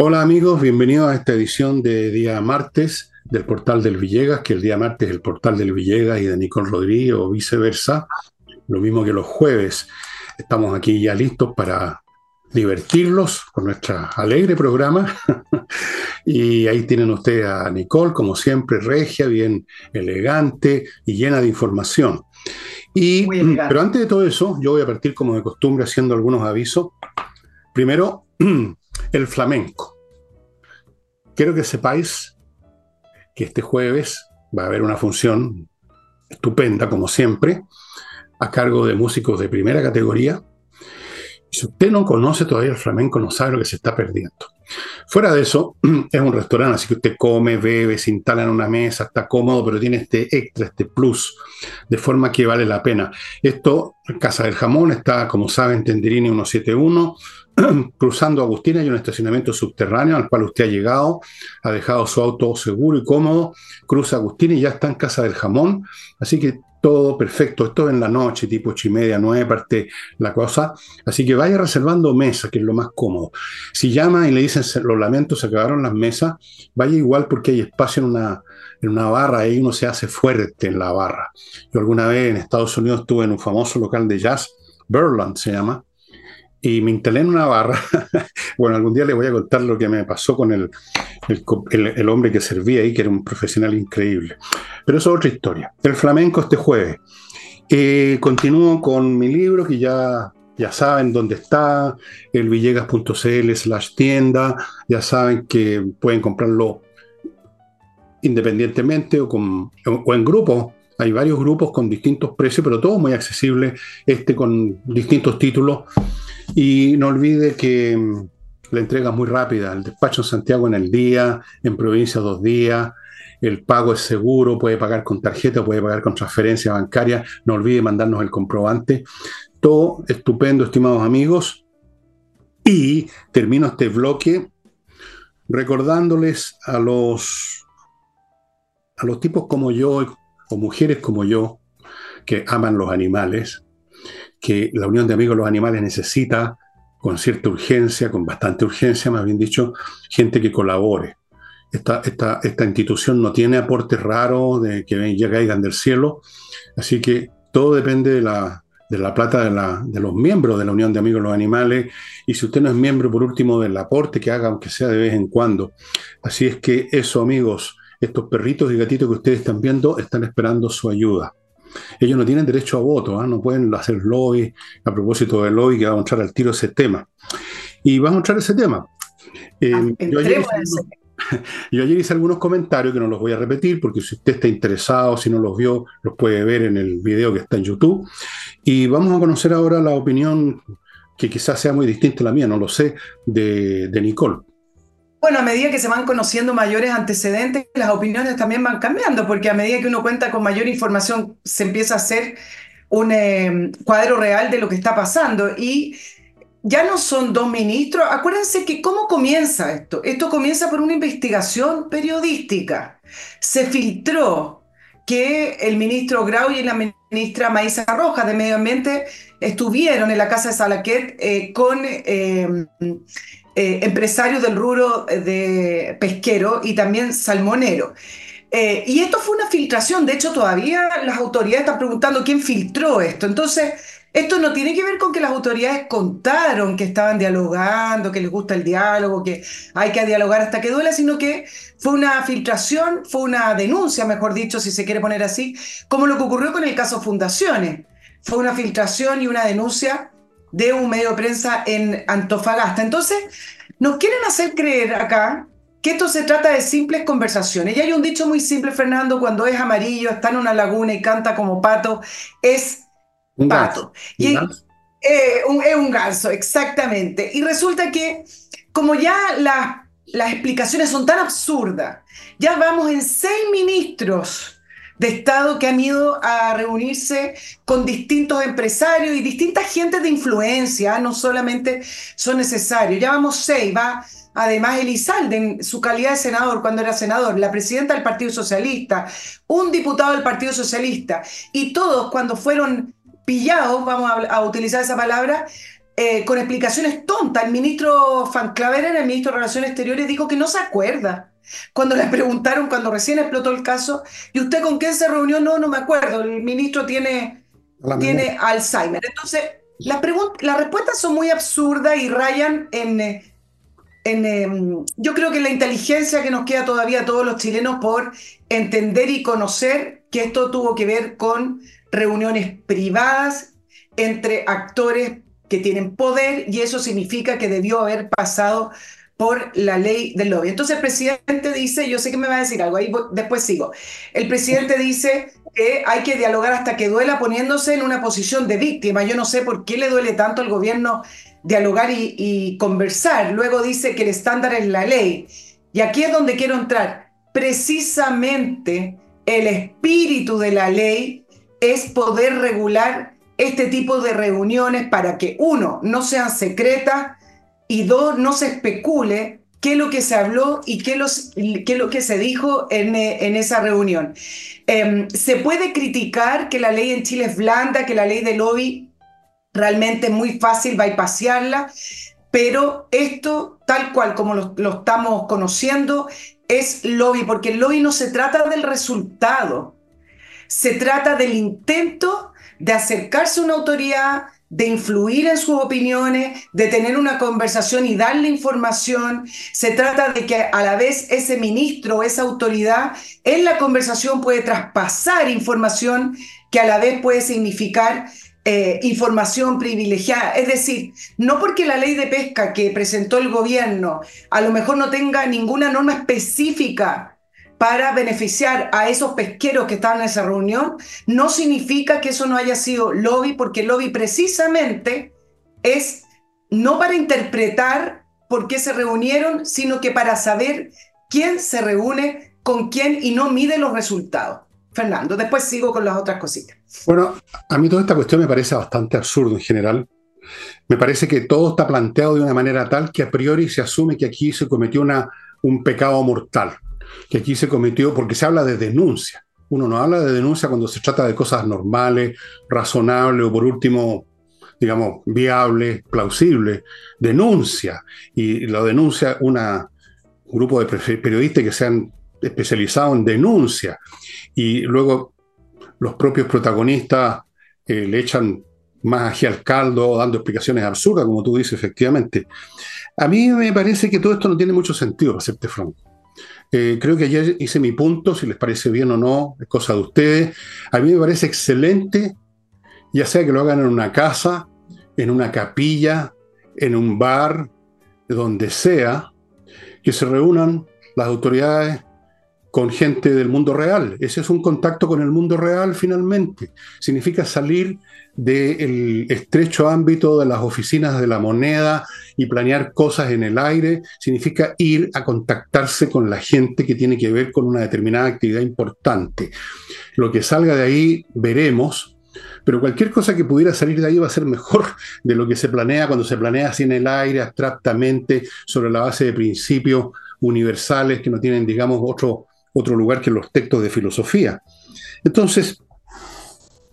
Hola amigos, bienvenidos a esta edición de día martes del portal del Villegas, que el día martes es el portal del Villegas y de Nicole Rodríguez o viceversa, lo mismo que los jueves. Estamos aquí ya listos para divertirlos con nuestro alegre programa. y ahí tienen ustedes a Nicole, como siempre, regia, bien elegante y llena de información. Y, pero antes de todo eso, yo voy a partir como de costumbre haciendo algunos avisos. Primero, el flamenco. Quiero que sepáis que este jueves va a haber una función estupenda, como siempre, a cargo de músicos de primera categoría. Si usted no conoce todavía el flamenco, no sabe lo que se está perdiendo. Fuera de eso, es un restaurante, así que usted come, bebe, se instala en una mesa, está cómodo, pero tiene este extra, este plus, de forma que vale la pena. Esto, Casa del Jamón, está, como saben, Tenderini 171, cruzando Agustina hay un estacionamiento subterráneo al cual usted ha llegado, ha dejado su auto seguro y cómodo, cruza Agustina y ya está en Casa del Jamón, así que todo perfecto, esto es en la noche, tipo ocho y media, nueve, parte la cosa, así que vaya reservando mesas, que es lo más cómodo. Si llama y le dicen, los lamentos, se acabaron las mesas, vaya igual porque hay espacio en una, en una barra, ahí uno se hace fuerte en la barra. Yo alguna vez en Estados Unidos estuve en un famoso local de jazz, Berland se llama, y me instalé en una barra. bueno, algún día les voy a contar lo que me pasó con el, el, hombre que servía ahí, que era un profesional increíble. Pero eso es otra historia. El flamenco este jueves. Eh, continúo con mi libro, que ya, ya saben dónde está, el villegas.cl slash tienda. Ya saben que pueden comprarlo independientemente o, con, o en grupo. Hay varios grupos con distintos precios, pero todos muy accesibles, este con distintos títulos. Y no olvide que mm, la entrega es muy rápida. El despacho en Santiago en el día, en provincia dos días. El pago es seguro, puede pagar con tarjeta, puede pagar con transferencia bancaria. No olvide mandarnos el comprobante. Todo estupendo, estimados amigos. Y termino este bloque recordándoles a los, a los tipos como yo o mujeres como yo que aman los animales, que la Unión de Amigos de los Animales necesita con cierta urgencia, con bastante urgencia, más bien dicho, gente que colabore. Esta, esta, esta institución no tiene aportes raros de que ya caigan del cielo, así que todo depende de la, de la plata de, la, de, los miembros de la Unión de Amigos de los Animales, y si usted no es miembro, por último, del aporte que haga, aunque sea de vez en cuando. Así es que eso, amigos, estos perritos y gatitos que ustedes están viendo están esperando su ayuda. Ellos no tienen derecho a voto, ¿ah? no pueden hacer lobby. A propósito del lobby, que va a mostrar al tiro ese tema. Y va a mostrar ese tema. Eh, ah, yo, ayer hice algunos, comentarios que no los voy a repetir porque si usted está interesado, si no los vio, los puede ver en el video que está en YouTube. Y vamos a conocer ahora la opinión que quizás sea muy distinta a la mía, no lo sé, de, de Nicole. Bueno, a medida que se van conociendo mayores antecedentes, las opiniones también van cambiando, porque a medida que uno cuenta con mayor información, se empieza a hacer un eh, cuadro real de lo que está pasando. Y ya no son dos ministros. Acuérdense que cómo comienza esto. Esto comienza por una investigación periodística. Se filtró que el ministro Grau y la ministra Maísa Rojas de Medio Ambiente estuvieron en la casa de Salaquet eh, con eh, eh, empresarios del rubro eh, de pesquero y también salmonero. Eh, y esto fue una filtración, de hecho todavía las autoridades están preguntando quién filtró esto. Entonces, esto no tiene que ver con que las autoridades contaron que estaban dialogando, que les gusta el diálogo, que hay que dialogar hasta que duela, sino que fue una filtración, fue una denuncia, mejor dicho, si se quiere poner así, como lo que ocurrió con el caso Fundaciones. Fue una filtración y una denuncia de un medio de prensa en Antofagasta. Entonces, nos quieren hacer creer acá que esto se trata de simples conversaciones. Y hay un dicho muy simple, Fernando, cuando es amarillo, está en una laguna y canta como pato, es pato. Y, eh, es un ganso, exactamente. Y resulta que, como ya las explicaciones son tan absurdas, ya vamos en seis ministros de Estado que han ido a reunirse con distintos empresarios y distintas gentes de influencia, no solamente son necesarios. Ya vamos seis, va además Elizalde en su calidad de senador cuando era senador, la presidenta del Partido Socialista, un diputado del Partido Socialista, y todos cuando fueron pillados, vamos a, utilizar esa palabra, eh, con explicaciones tontas. El ministro Van Clavera, el ministro de Relaciones Exteriores, dijo que no se acuerda. Cuando le preguntaron, cuando recién explotó el caso, ¿y usted con quién se reunió? No, no me acuerdo. El ministro tiene, tiene Alzheimer. Entonces, las, las respuestas son muy absurdas y rayan en, en, em, yo creo que la inteligencia que nos queda todavía a todos los chilenos por entender y conocer que esto tuvo que ver con reuniones privadas entre actores que tienen poder y eso significa que debió haber pasado por la ley del lobby. Entonces el presidente dice, yo sé que me va a decir algo, ahí después sigo. El presidente dice que hay que dialogar hasta que duela poniéndose en una posición de víctima. Yo no sé por qué le duele tanto al gobierno dialogar y, y conversar. Luego dice que el estándar es la ley. Y aquí es donde quiero entrar. Precisamente el espíritu de la ley es poder regular este tipo de reuniones para que, uno, no sean secretas y dos, no se especule qué es lo que se habló y qué, es lo que se dijo en, en esa reunión. Em, se puede criticar que la ley en Chile es blanda, que la ley de lobby realmente es muy fácil bypassarla, pero esto, tal cual como lo, lo estamos conociendo, es lobby, porque el lobby no se trata del resultado, se trata del intento de acercarse a una autoridad, de influir en sus opiniones, de tener una conversación y darle información. Se trata de que a la vez ese ministro, esa autoridad, en la conversación puede traspasar información que a la vez puede significar eh, información privilegiada. Es decir, no porque la ley de pesca que presentó el gobierno a lo mejor no tenga ninguna norma específica para beneficiar a esos pesqueros que estaban en esa reunión, no significa que eso no haya sido lobby, porque lobby precisamente es no para interpretar por qué se reunieron, sino que para saber quién se reúne con quién y no mide los resultados. Fernando, después sigo con las otras cositas. Bueno, a mí toda esta cuestión me parece bastante absurdo en general. Me parece que todo está planteado de una manera tal que a priori se asume que aquí se cometió una, un pecado mortal que aquí se cometió, porque se habla de denuncia. Uno no habla de denuncia cuando se trata de cosas normales, razonables o por último, digamos, viables, plausibles. Denuncia. Y la denuncia un grupo de periodistas que se han especializado en denuncia. Y luego los propios protagonistas eh, le echan más ají al caldo, dando explicaciones absurdas, como tú dices, efectivamente. A mí me parece que todo esto no tiene mucho sentido, para serte franco. Eh, creo que ayer hice mi punto, si les parece bien o no, es cosa de ustedes. A mí me parece excelente, ya sea que lo hagan en una casa, en una capilla, en un bar, donde sea, que se reúnan las autoridades con gente del mundo real. Ese es un contacto con el mundo real finalmente. Significa salir del estrecho ámbito de las oficinas de la moneda y planear cosas en el aire, significa ir a contactarse con la gente que tiene que ver con una determinada actividad importante. Lo que salga de ahí veremos, pero cualquier cosa que pudiera salir de ahí va a ser mejor de lo que se planea cuando se planea así en el aire, abstractamente, sobre la base de principios universales que no tienen, digamos, otro, otro lugar que los textos de filosofía. Entonces,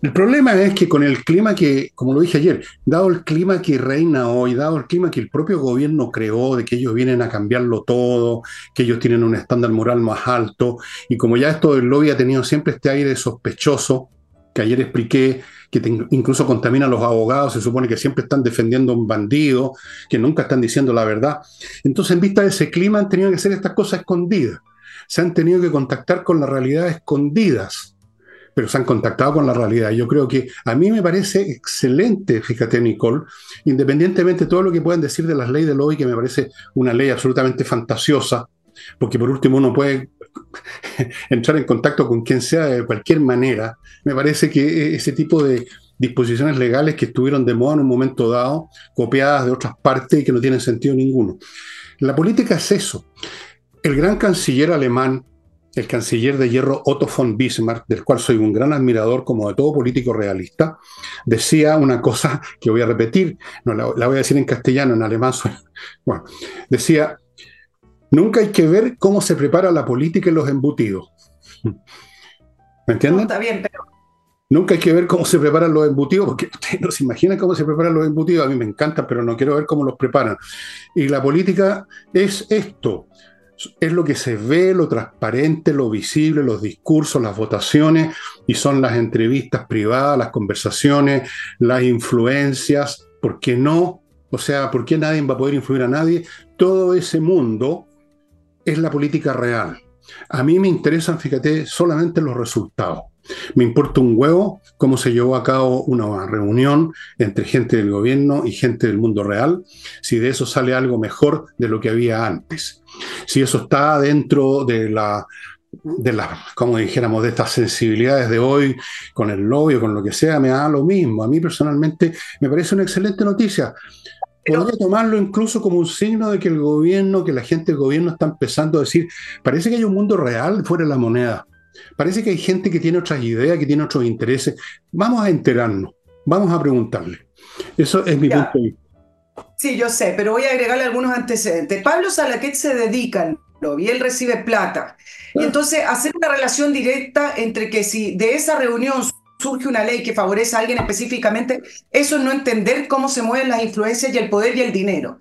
el problema es que con el clima que, como lo dije ayer, dado el clima que reina hoy, dado el clima que el propio gobierno creó, de que ellos vienen a cambiarlo todo, que ellos tienen un estándar moral más alto, y como ya esto del lobby ha tenido siempre este aire sospechoso, que ayer expliqué, que incluso contamina a los abogados, se supone que siempre están defendiendo a un bandido, que nunca están diciendo la verdad. Entonces, en vista de ese clima, han tenido que hacer estas cosas escondidas. Se han tenido que contactar con la realidad escondidas pero se han contactado con la realidad. Yo creo que a mí me parece excelente, fíjate Nicole, independientemente de todo lo que puedan decir de las leyes del hoy, que me parece una ley absolutamente fantasiosa, porque por último uno puede entrar en contacto con quien sea de cualquier manera, me parece que ese tipo de disposiciones legales que estuvieron de moda en un momento dado, copiadas de otras partes y que no tienen sentido ninguno. La política es eso. El gran canciller alemán el canciller de hierro Otto von Bismarck, del cual soy un gran admirador como de todo político realista, decía una cosa que voy a repetir, no la, voy a decir en castellano, en alemán, bueno, decía, nunca hay que ver cómo se prepara la política en los embutidos. ¿Me entienden? está bien, pero Nunca hay que ver cómo se preparan los embutidos, porque ustedes no se imaginan cómo se preparan los embutidos. A mí me encantan, pero no quiero ver cómo los preparan. Y la política es esto. Es lo que se ve, lo transparente, lo visible, los discursos, las votaciones, y son las entrevistas privadas, las conversaciones, las influencias. ¿Por qué no? O sea, ¿por qué nadie va a poder influir a nadie? Todo ese mundo es la política real. A mí me interesan, fíjate, solamente los resultados. Me importa un huevo cómo se llevó a cabo una reunión entre gente del gobierno y gente del mundo real, si de eso sale algo mejor de lo que había antes. Si eso está dentro de la de las, como dijéramos, de estas sensibilidades de hoy, con el lobby o con lo que sea, me da lo mismo. A mí personalmente me parece una excelente noticia. Podría tomarlo incluso como un signo de que el gobierno, que la gente del gobierno está empezando a decir, parece que hay un mundo real fuera de la moneda. Parece que hay gente que tiene otras ideas, que tiene otros intereses. Vamos a enterarnos, vamos a preguntarle. Eso es mi punto de vista. Sí, yo sé, pero voy a agregarle algunos antecedentes. Pablo Salaquet se dedica al lobby, él recibe plata. Y ah. entonces hacer una relación directa entre que si de esa reunión surge una ley que favorece a alguien específicamente, eso es no entender cómo se mueven las influencias y el poder y el dinero.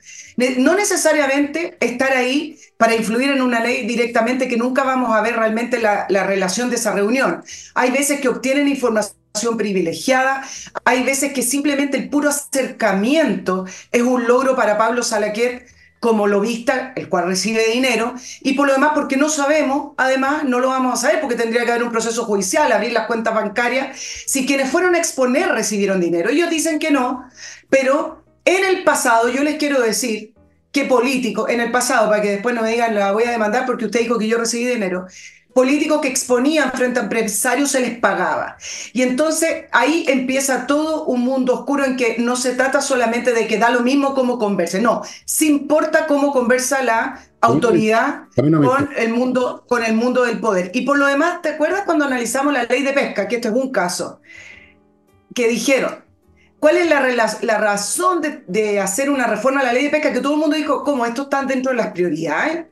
No necesariamente estar ahí para influir en una ley directamente, que nunca vamos a ver realmente la, relación de esa reunión. Hay veces que obtienen información privilegiada. Hay veces que simplemente el puro acercamiento es un logro para Pablo Salaquet como lobista, el cual recibe dinero, y por lo demás, porque no sabemos, además, no lo vamos a saber, porque tendría que haber un proceso judicial, abrir las cuentas bancarias, si quienes fueron a exponer recibieron dinero. Ellos dicen que no, pero en el pasado yo les quiero decir que políticos, en el pasado, para que después no me digan, la voy a demandar porque usted dijo que yo recibí dinero, políticos que exponían frente a empresarios se les pagaba. Y entonces ahí empieza todo un mundo oscuro en que no se trata solamente de que da lo mismo cómo converse, no, se importa cómo conversa la autoridad con el mundo con el mundo del poder. Y por lo demás, ¿te acuerdas cuando analizamos la ley de pesca, que esto es un caso, que dijeron, ¿Cuál es la, razón de, de, hacer una reforma a la ley de pesca? Que todo el mundo dijo, ¿cómo? ¿Esto está dentro de las prioridades?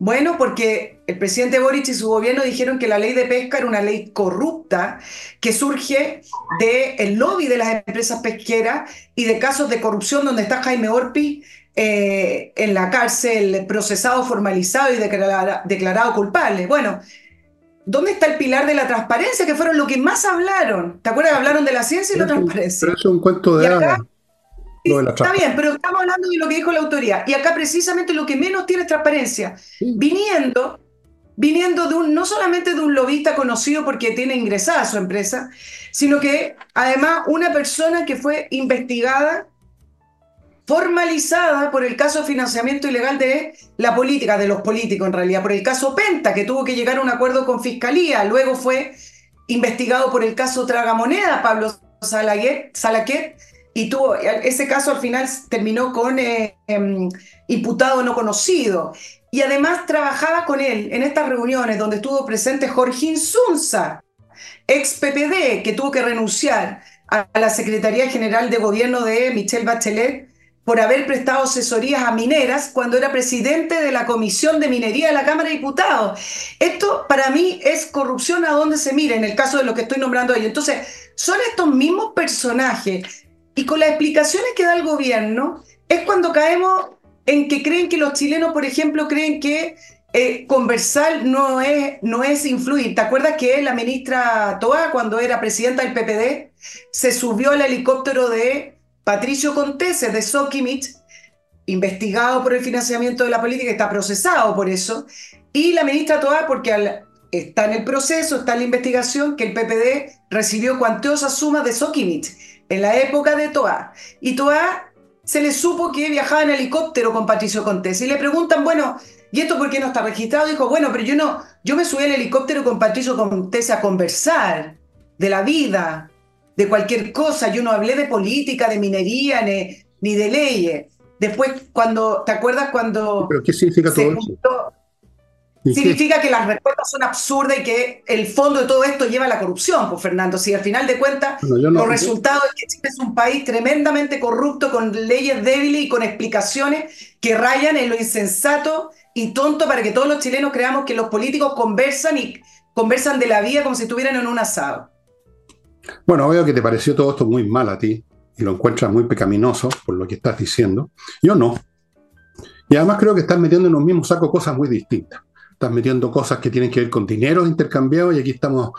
Bueno, porque el presidente Boric y su gobierno dijeron que la ley de pesca era una ley corrupta que surge del lobby de las empresas pesqueras y de casos de corrupción donde está Jaime Orpi eh, en la cárcel, procesado, formalizado y declarado culpable. Bueno, ¿dónde está el pilar de la transparencia? Que fueron lo que más hablaron. ¿Te acuerdas que hablaron de la ciencia y la transparencia? Pero es un cuento de está bien, pero estamos hablando de lo que dijo la autoridad. Y acá precisamente lo que menos tiene es transparencia. Viniendo, viniendo de un, no solamente de un lobista conocido porque tiene ingresada su empresa, sino que además una persona que fue investigada, formalizada por el caso de financiamiento ilegal de la política, de los políticos en realidad, por el caso Penta, que tuvo que llegar a un acuerdo con Fiscalía, luego fue investigado por el caso Tragamoneda, Pablo Salaquet, y tuvo, ese caso al final terminó con eh, em, imputado no conocido. Y además trabajaba con él en estas reuniones donde estuvo presente Jorge Insunza, ex PPD, que tuvo que renunciar a la Secretaría General de Gobierno de Michelle Bachelet por haber prestado asesorías a mineras cuando era presidente de la Comisión de Minería de la Cámara de Diputados. Esto para mí es corrupción a donde se mire, en el caso de lo que estoy nombrando ahí. Entonces, son estos mismos personajes y con las explicaciones que da el gobierno, es cuando caemos en que creen que los chilenos, por ejemplo, creen que eh, conversar no es, no es influir. ¿Te acuerdas que la ministra Toa, cuando era presidenta del PPD, se subió al helicóptero de Patricio Contese de Sokimich, investigado por el financiamiento de la política, está procesado por eso, y la ministra Toa, porque está en el proceso, está en la investigación, que el PPD recibió cuantiosas sumas de Sokimich en la época de Toa. Y Toa se le supo que viajaba en helicóptero con Patricio Contés. Y le preguntan, bueno, ¿y esto por qué no está registrado? Dijo, bueno, pero yo no, yo me subí al helicóptero con Patricio Contés a conversar de la vida, de cualquier cosa. Yo no hablé de política, de minería, ni, ni de leyes. Después, cuando, ¿te acuerdas cuando... ¿Pero qué significa todo eso? Significa que las respuestas son absurdas y que el fondo de todo esto lleva a la corrupción, pues Fernando. Si al final de cuentas los resultados es que Chile es un país tremendamente corrupto, con leyes débiles y con explicaciones que rayan en lo insensato y tonto para que todos los chilenos creamos que los políticos conversan y conversan de la vida como si estuvieran en un asado. Bueno, veo que te pareció todo esto muy mal a ti y lo encuentras muy pecaminoso por lo que estás diciendo. Yo no. Y además creo que estás metiendo en un mismo saco cosas muy distintas. Estás metiendo cosas que tienen que ver con dinero intercambiados y aquí estamos,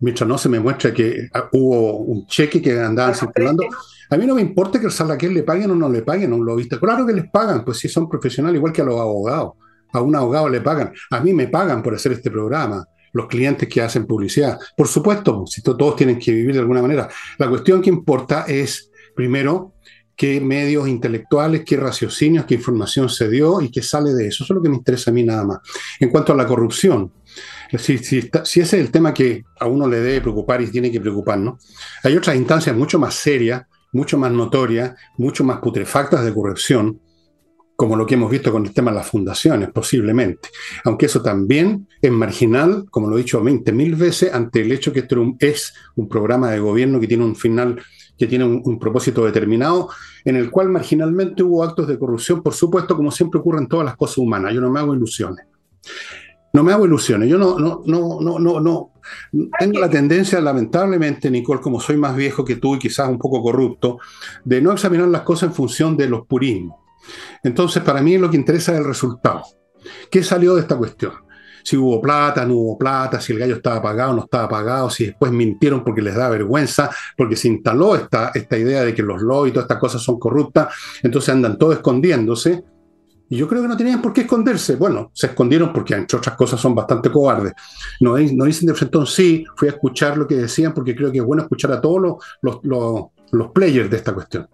mientras no se me muestra que ah, hubo un cheque que andaban circulando. A mí no me importa que el salaquel le paguen o no le paguen a un lobista. Claro que les pagan, pues si son profesionales, igual que a los abogados. A un abogado le pagan. A mí me pagan por hacer este programa los clientes que hacen publicidad. Por supuesto, si todos tienen que vivir de alguna manera. La cuestión que importa es, primero, qué medios intelectuales, qué raciocinios, qué información se dio y qué sale de eso. Eso es lo que me interesa a mí nada más. En cuanto a la corrupción, si, ese es el tema que a uno le debe preocupar y tiene que preocuparnos, hay otras instancias mucho más serias, mucho más notorias, mucho más putrefactas de corrupción, como lo que hemos visto con el tema de las fundaciones, posiblemente. Aunque eso también es marginal, como lo he dicho 20.000 veces, ante el hecho que esto es un programa de gobierno que tiene un final, que tiene un, propósito determinado, en el cual marginalmente hubo actos de corrupción, por supuesto, como siempre ocurre en todas las cosas humanas. Yo no me hago ilusiones. No me hago ilusiones. Yo no, no, no, no, no, no. Tengo la tendencia, lamentablemente, Nicole, como soy más viejo que tú y quizás un poco corrupto, de no examinar las cosas en función de los purismos entonces, para mí lo que interesa es el resultado. ¿Qué salió de esta cuestión? Si hubo plata, no hubo plata, si el gallo estaba pagado, no estaba pagado, si después mintieron porque les da vergüenza, porque se instaló esta, esta idea de que los lobbies y todas estas cosas son corruptas, entonces andan todos escondiéndose. Y yo creo que no tenían por qué esconderse. Bueno, se escondieron porque, entre otras cosas, son bastante cobardes. No, no dicen de frente, sí, fui a escuchar lo que decían porque creo que es bueno escuchar a todos los, los, los, los players de esta cuestión.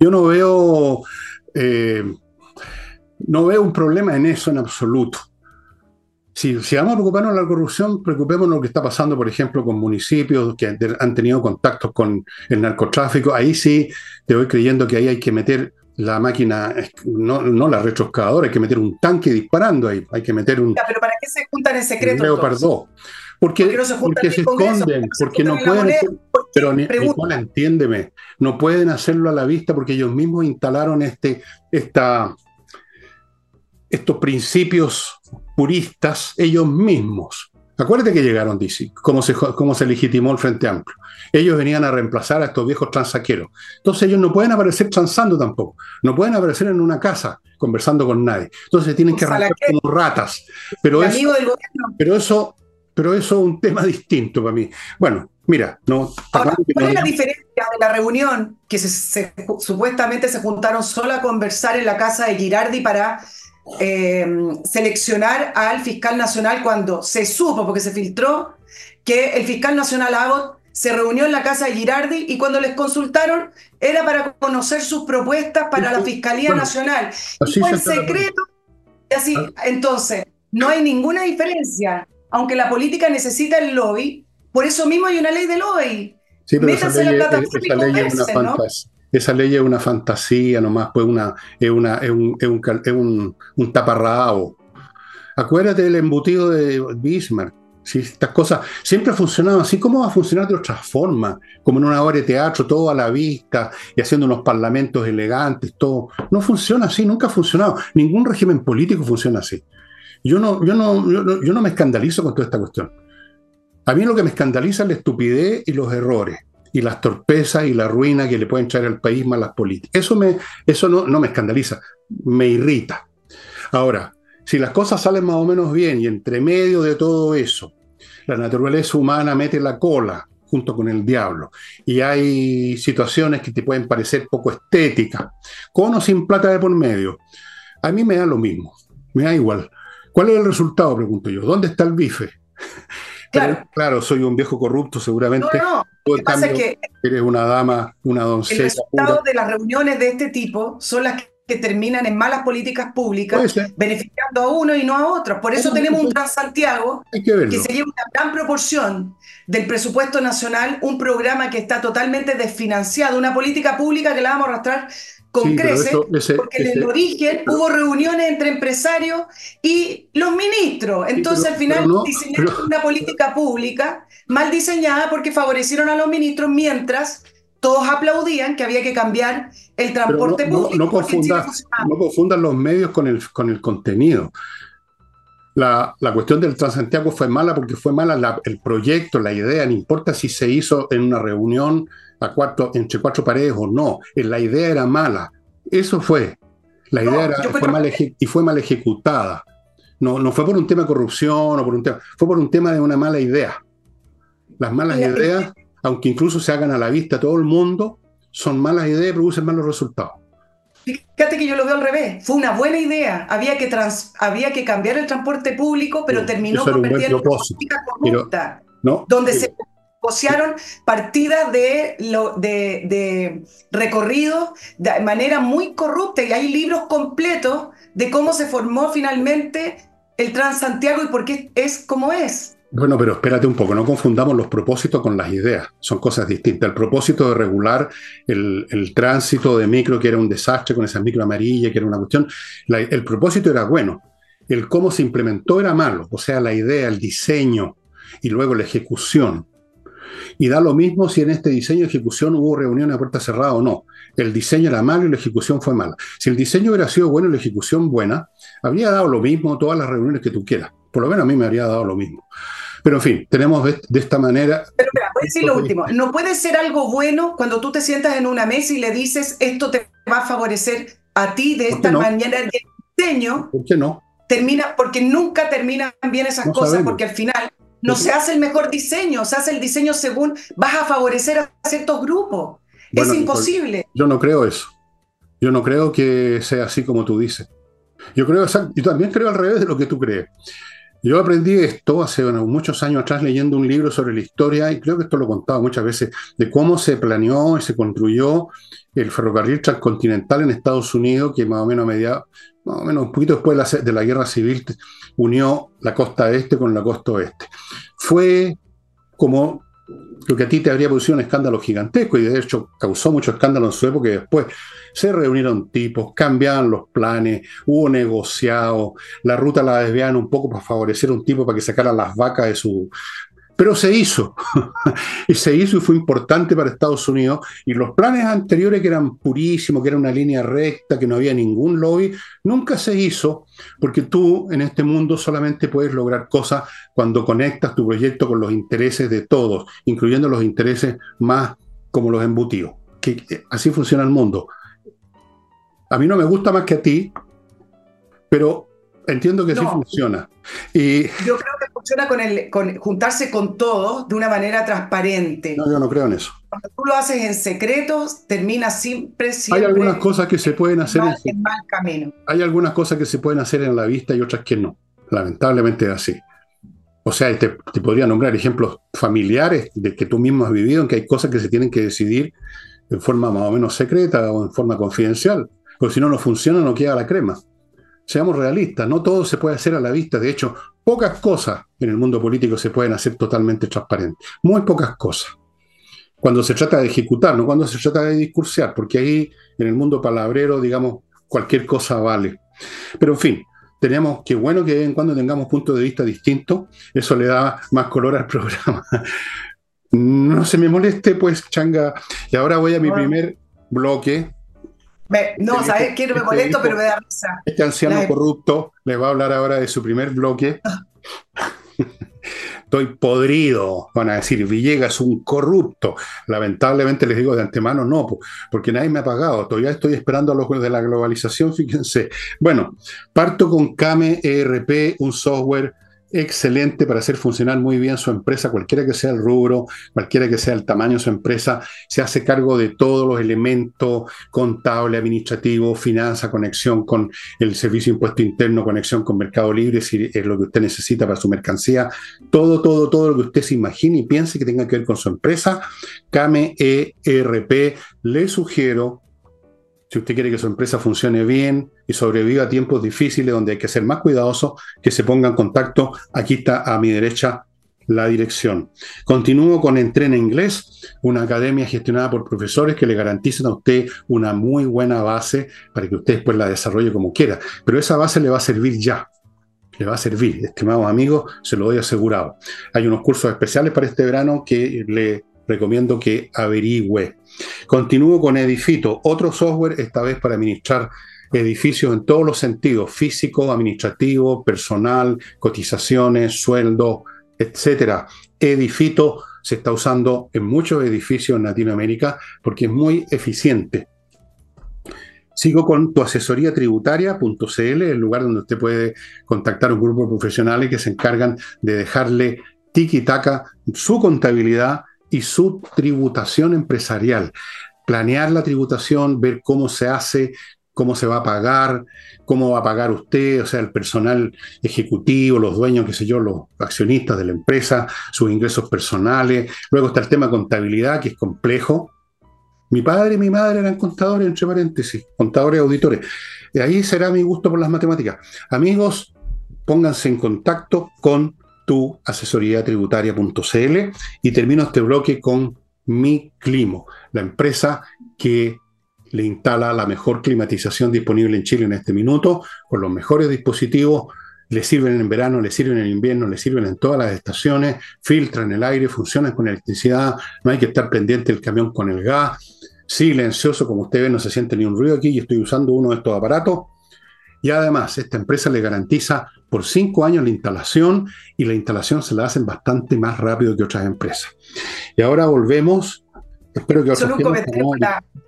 Yo no veo eh, no veo un problema en eso en absoluto. Si, si, vamos a preocuparnos de la corrupción, preocupémonos de lo que está pasando, por ejemplo, con municipios que han tenido contactos con el narcotráfico. Ahí sí te voy creyendo que ahí hay que meter la máquina, no, no la retroexcavadora, hay que meter un tanque disparando ahí, hay que meter un... pero ¿para qué se juntan en secreto? Porque, no se, porque se esconden, porque, no pueden. pero Nicola, entiéndeme, no pueden hacerlo a la vista porque ellos mismos instalaron este, esta, estos principios puristas ellos mismos. Acuérdate que llegaron, dice, cómo se, cómo se legitimó el Frente Amplio. Ellos venían a reemplazar a estos viejos transaqueros. Entonces ellos no pueden aparecer transando tampoco. No pueden aparecer en una casa conversando con nadie. Entonces tienen que arrancar como ratas. Pero eso, pero eso pero eso es un tema distinto para mí. Bueno, mira, no. ¿cuál es la diferencia de la reunión que se, supuestamente se juntaron solo a conversar en la casa de Girardi para eh, seleccionar al fiscal nacional cuando se supo, porque se filtró, que el fiscal nacional Abbott se reunió en la casa de Girardi y cuando les consultaron era para conocer sus propuestas para la Fiscalía Nacional. y fue en secreto. Así, ah. entonces, no hay ninguna diferencia aunque la política necesita el lobby, por eso mismo hay una ley de lobby. Sí, pero esa ley, es una fantasía. Esa ley es una fantasía nomás, pues una, es, una, es, un, es, un, un, taparrabo. Acuérdate del embutido de Bismarck. Si estas cosas siempre han funcionado así, ¿cómo va a funcionar de otra forma? Como en una obra de teatro, todo a la vista y haciendo unos parlamentos elegantes, todo. No funciona así, nunca ha funcionado. Ningún régimen político funciona así. Yo no, yo, no, yo, no, me escandalizo con toda esta cuestión. A mí lo que me escandaliza es la estupidez y los errores, y las torpezas y la ruina que le pueden traer al país más las políticas. Eso, me, eso no, no me escandaliza, me irrita. Ahora, si las cosas salen más o menos bien y entre medio de todo eso, la naturaleza humana mete la cola junto con el diablo y hay situaciones que te pueden parecer poco estéticas, con o sin plata de por medio, a mí me da lo mismo, me da igual. ¿Cuál es el resultado? Pregunto yo. ¿Dónde está el bife? Claro, claro soy un viejo corrupto, seguramente. No, no. Lo que pasa es que eres una dama, una doncella. El resultado de las reuniones de este tipo son las que terminan en malas políticas públicas, beneficiando a uno y no a otros. Por eso tenemos un Transantiago que, que se lleva una gran proporción del presupuesto nacional, un programa que está totalmente desfinanciado, una política pública que la vamos a arrastrar con porque en el origen hubo reuniones entre empresarios y los ministros. Entonces al final diseñaron una política pública mal diseñada porque favorecieron a los ministros mientras todos aplaudían que había que cambiar el transporte público. No, confundan, los medios con el, con el contenido. La, cuestión del Transantiago fue mala porque fue mala el proyecto, la idea, no importa si se hizo en una reunión a cuatro, entre cuatro paredes o no, la idea era mala. Eso fue. La idea era, fue mal y fue mal ejecutada. No, no fue por un tema de corrupción o por un tema, fue por un tema de una mala idea. Las malas ideas, aunque incluso se hagan a la vista todo el mundo, son malas ideas y producen malos resultados. Fíjate que yo lo veo al revés. Fue una buena idea. Había que, había que cambiar el transporte público, pero terminó convirtiendo en política corrupta, donde se negociaron partidas de, de, de recorridos de manera muy corrupta. Y hay libros completos de cómo se formó finalmente el Transantiago y por qué es como es. Bueno, pero espérate un poco, no confundamos los propósitos con las ideas, son cosas distintas. El propósito de regular el, tránsito de micro, que era un desastre con esa micro amarilla, que era una cuestión, el propósito era bueno, el cómo se implementó era malo, o sea, la idea, el diseño y luego la ejecución. Y da lo mismo si en este diseño y ejecución hubo reunión a puerta cerrada o no. El diseño era malo y la ejecución fue mala. Si el diseño hubiera sido bueno y la ejecución buena, habría dado lo mismo todas las reuniones que tú quieras. Por lo menos a mí me habría dado lo mismo. Pero en fin, tenemos de esta manera... Pero mira, voy a decir lo último. No puede ser algo bueno cuando tú te sientas en una mesa y le dices, esto te va a favorecer a ti de esta manera. El diseño... ¿Por qué no? Termina, porque nunca terminan bien esas cosas, porque al final no se hace el mejor diseño, se hace el diseño según vas a favorecer a ciertos grupos. es imposible. Yo no creo eso. Yo no creo que sea así como tú dices. Yo creo, y también creo al revés de lo que tú crees. Yo aprendí esto hace muchos años atrás leyendo un libro sobre la historia, y creo que esto lo he contado muchas veces, de cómo se planeó y se construyó el ferrocarril transcontinental en Estados Unidos, que más o menos media, más o menos un poquito después de la guerra civil unió la costa este con la costa oeste. Fue como lo que a ti te habría producido un escándalo gigantesco y de hecho causó mucho escándalo en su época y después se reunieron tipos, cambiaban los planes, hubo negociado, la ruta la desviaban un poco para favorecer a un tipo para que sacara las vacas de su, pero se hizo, y se hizo y fue importante para Estados Unidos. Y los planes anteriores, que eran purísimos, que era una línea recta, que no había ningún lobby, nunca se hizo, porque tú en este mundo solamente puedes lograr cosas cuando conectas tu proyecto con los intereses de todos, incluyendo los intereses más como los embutidos. Que así funciona el mundo. A mí no me gusta más que a ti, pero entiendo que así funciona. Y, yo creo funciona con, el, con juntarse con todos de una manera transparente. No, yo no creo en eso. Cuando tú lo haces en secreto, termina siempre, siempre Hay algunas cosas que se pueden hacer en, mal camino. Hay algunas cosas que se pueden hacer en la vista y otras que no. Lamentablemente es así. O sea, te, te podría nombrar ejemplos familiares de que tú mismo has vivido, en que hay cosas que se tienen que decidir en forma más o menos secreta o en forma confidencial. Porque si no, no funciona, no queda la crema seamos realistas, no todo se puede hacer a la vista. De hecho, pocas cosas en el mundo político se pueden hacer totalmente transparentes. Muy pocas cosas. Cuando se trata de ejecutar, no cuando se trata de discursear, porque ahí en el mundo palabrero, digamos, cualquier cosa vale. Pero en fin, tenemos que bueno que de vez en cuando tengamos puntos de vista distintos, eso le da más color al programa. No se me moleste, pues, changa. Y ahora voy a mi primer bloque, no, ¿sabes qué? No me este molesto, pero me da risa. Este anciano corrupto les va a hablar ahora de su primer bloque. Estoy podrido, van a decir, Villegas es un corrupto. Lamentablemente les digo de antemano no, porque nadie me ha pagado. Todavía estoy esperando a los de la globalización, fíjense. Bueno, parto con Kame ERP, un software excelente para hacer funcionar muy bien su empresa, cualquiera que sea el rubro, cualquiera que sea el tamaño de su empresa, se hace cargo de todos los elementos contable, administrativo, finanza, conexión con el servicio de impuesto interno, conexión con Mercado Libre, si es lo que usted necesita para su mercancía, todo, todo, todo lo que usted se imagine y piense que tenga que ver con su empresa, Kame ERP, le sugiero si usted quiere que su empresa funcione bien y sobreviva a tiempos difíciles donde hay que ser más cuidadoso, que se ponga en contacto. Aquí está a mi derecha la dirección. Continúo con Entrena Inglés, una academia gestionada por profesores que le garantizan a usted una muy buena base para que usted después la desarrolle como quiera. Pero esa base le va a servir ya. Le va a servir, estimados amigos, se lo doy asegurado. Hay unos cursos especiales para este verano que le recomiendo que averigüe. Continúo con Edifito, otro software, esta vez para administrar edificios en todos los sentidos, físico, administrativo, personal, cotizaciones, sueldo, etcétera. Edifito se está usando en muchos edificios en Latinoamérica porque es muy eficiente. Sigo con tu asesoría tributaria.cl, el lugar donde usted puede contactar a un grupo de profesionales que se encargan de dejarle tiki-taka su contabilidad y su tributación empresarial. Planear la tributación, ver cómo se hace, cómo se va a pagar, cómo va a pagar usted, o sea, el personal ejecutivo, los dueños, qué sé yo, los accionistas de la empresa, sus ingresos personales. Luego está el tema de contabilidad, que es complejo, mi padre y mi madre eran contadores, entre paréntesis, contadores auditores. Y ahí será mi gusto por las matemáticas. Amigos, pónganse en contacto con tu asesoría tributaria.cl y termino este bloque con Mi Climo, la empresa que le instala la mejor climatización disponible en Chile en este minuto, con los mejores dispositivos, le sirven en verano, le sirven en invierno, le sirven en todas las estaciones, filtran el aire, funcionan con electricidad, no hay que estar pendiente del camión con el gas, silencioso, como usted ve, no se siente ni un ruido aquí, y estoy usando uno de estos aparatos. Y además, esta empresa le garantiza por cinco años la instalación y la instalación se la hacen bastante más rápido que otras empresas. Y ahora volvemos. Espero que Solo un comentario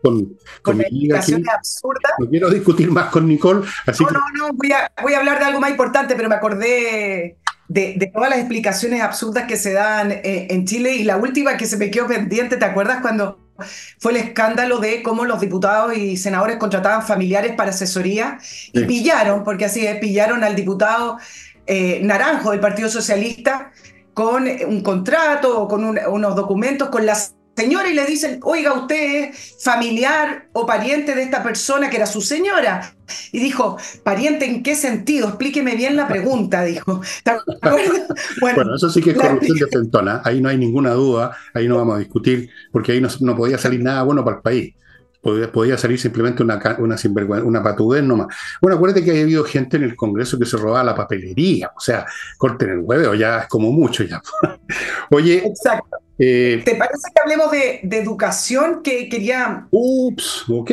con, con, la explicación absurda. No quiero discutir más con Nicole. Así no, no, no, voy a, voy a hablar de algo más importante, pero me acordé de, de, todas las explicaciones absurdas que se dan eh, en Chile y la última que se me quedó pendiente, ¿te acuerdas cuando fue el escándalo de cómo los diputados y senadores contrataban familiares para asesoría y pillaron, porque así es, pillaron al diputado eh, Naranjo del Partido Socialista con un contrato o con unos documentos con las señora y le dicen, oiga, usted es familiar o pariente de esta persona que era su señora. Y dijo, ¿pariente en qué sentido? Explíqueme bien la pregunta, dijo. Bueno, eso sí que es corrupción de Fentona, ahí no hay ninguna duda, ahí no vamos a discutir, porque ahí no, podía salir nada bueno para el país. Podía, salir simplemente una, una, una patudez nomás. Bueno, acuérdate que ha habido gente en el Congreso que se robaba la papelería, o sea, corten el huevo, ya es como mucho ya. Oye, Exacto. Eh, ¿Te parece que hablemos de, educación que quería... Ups, ok,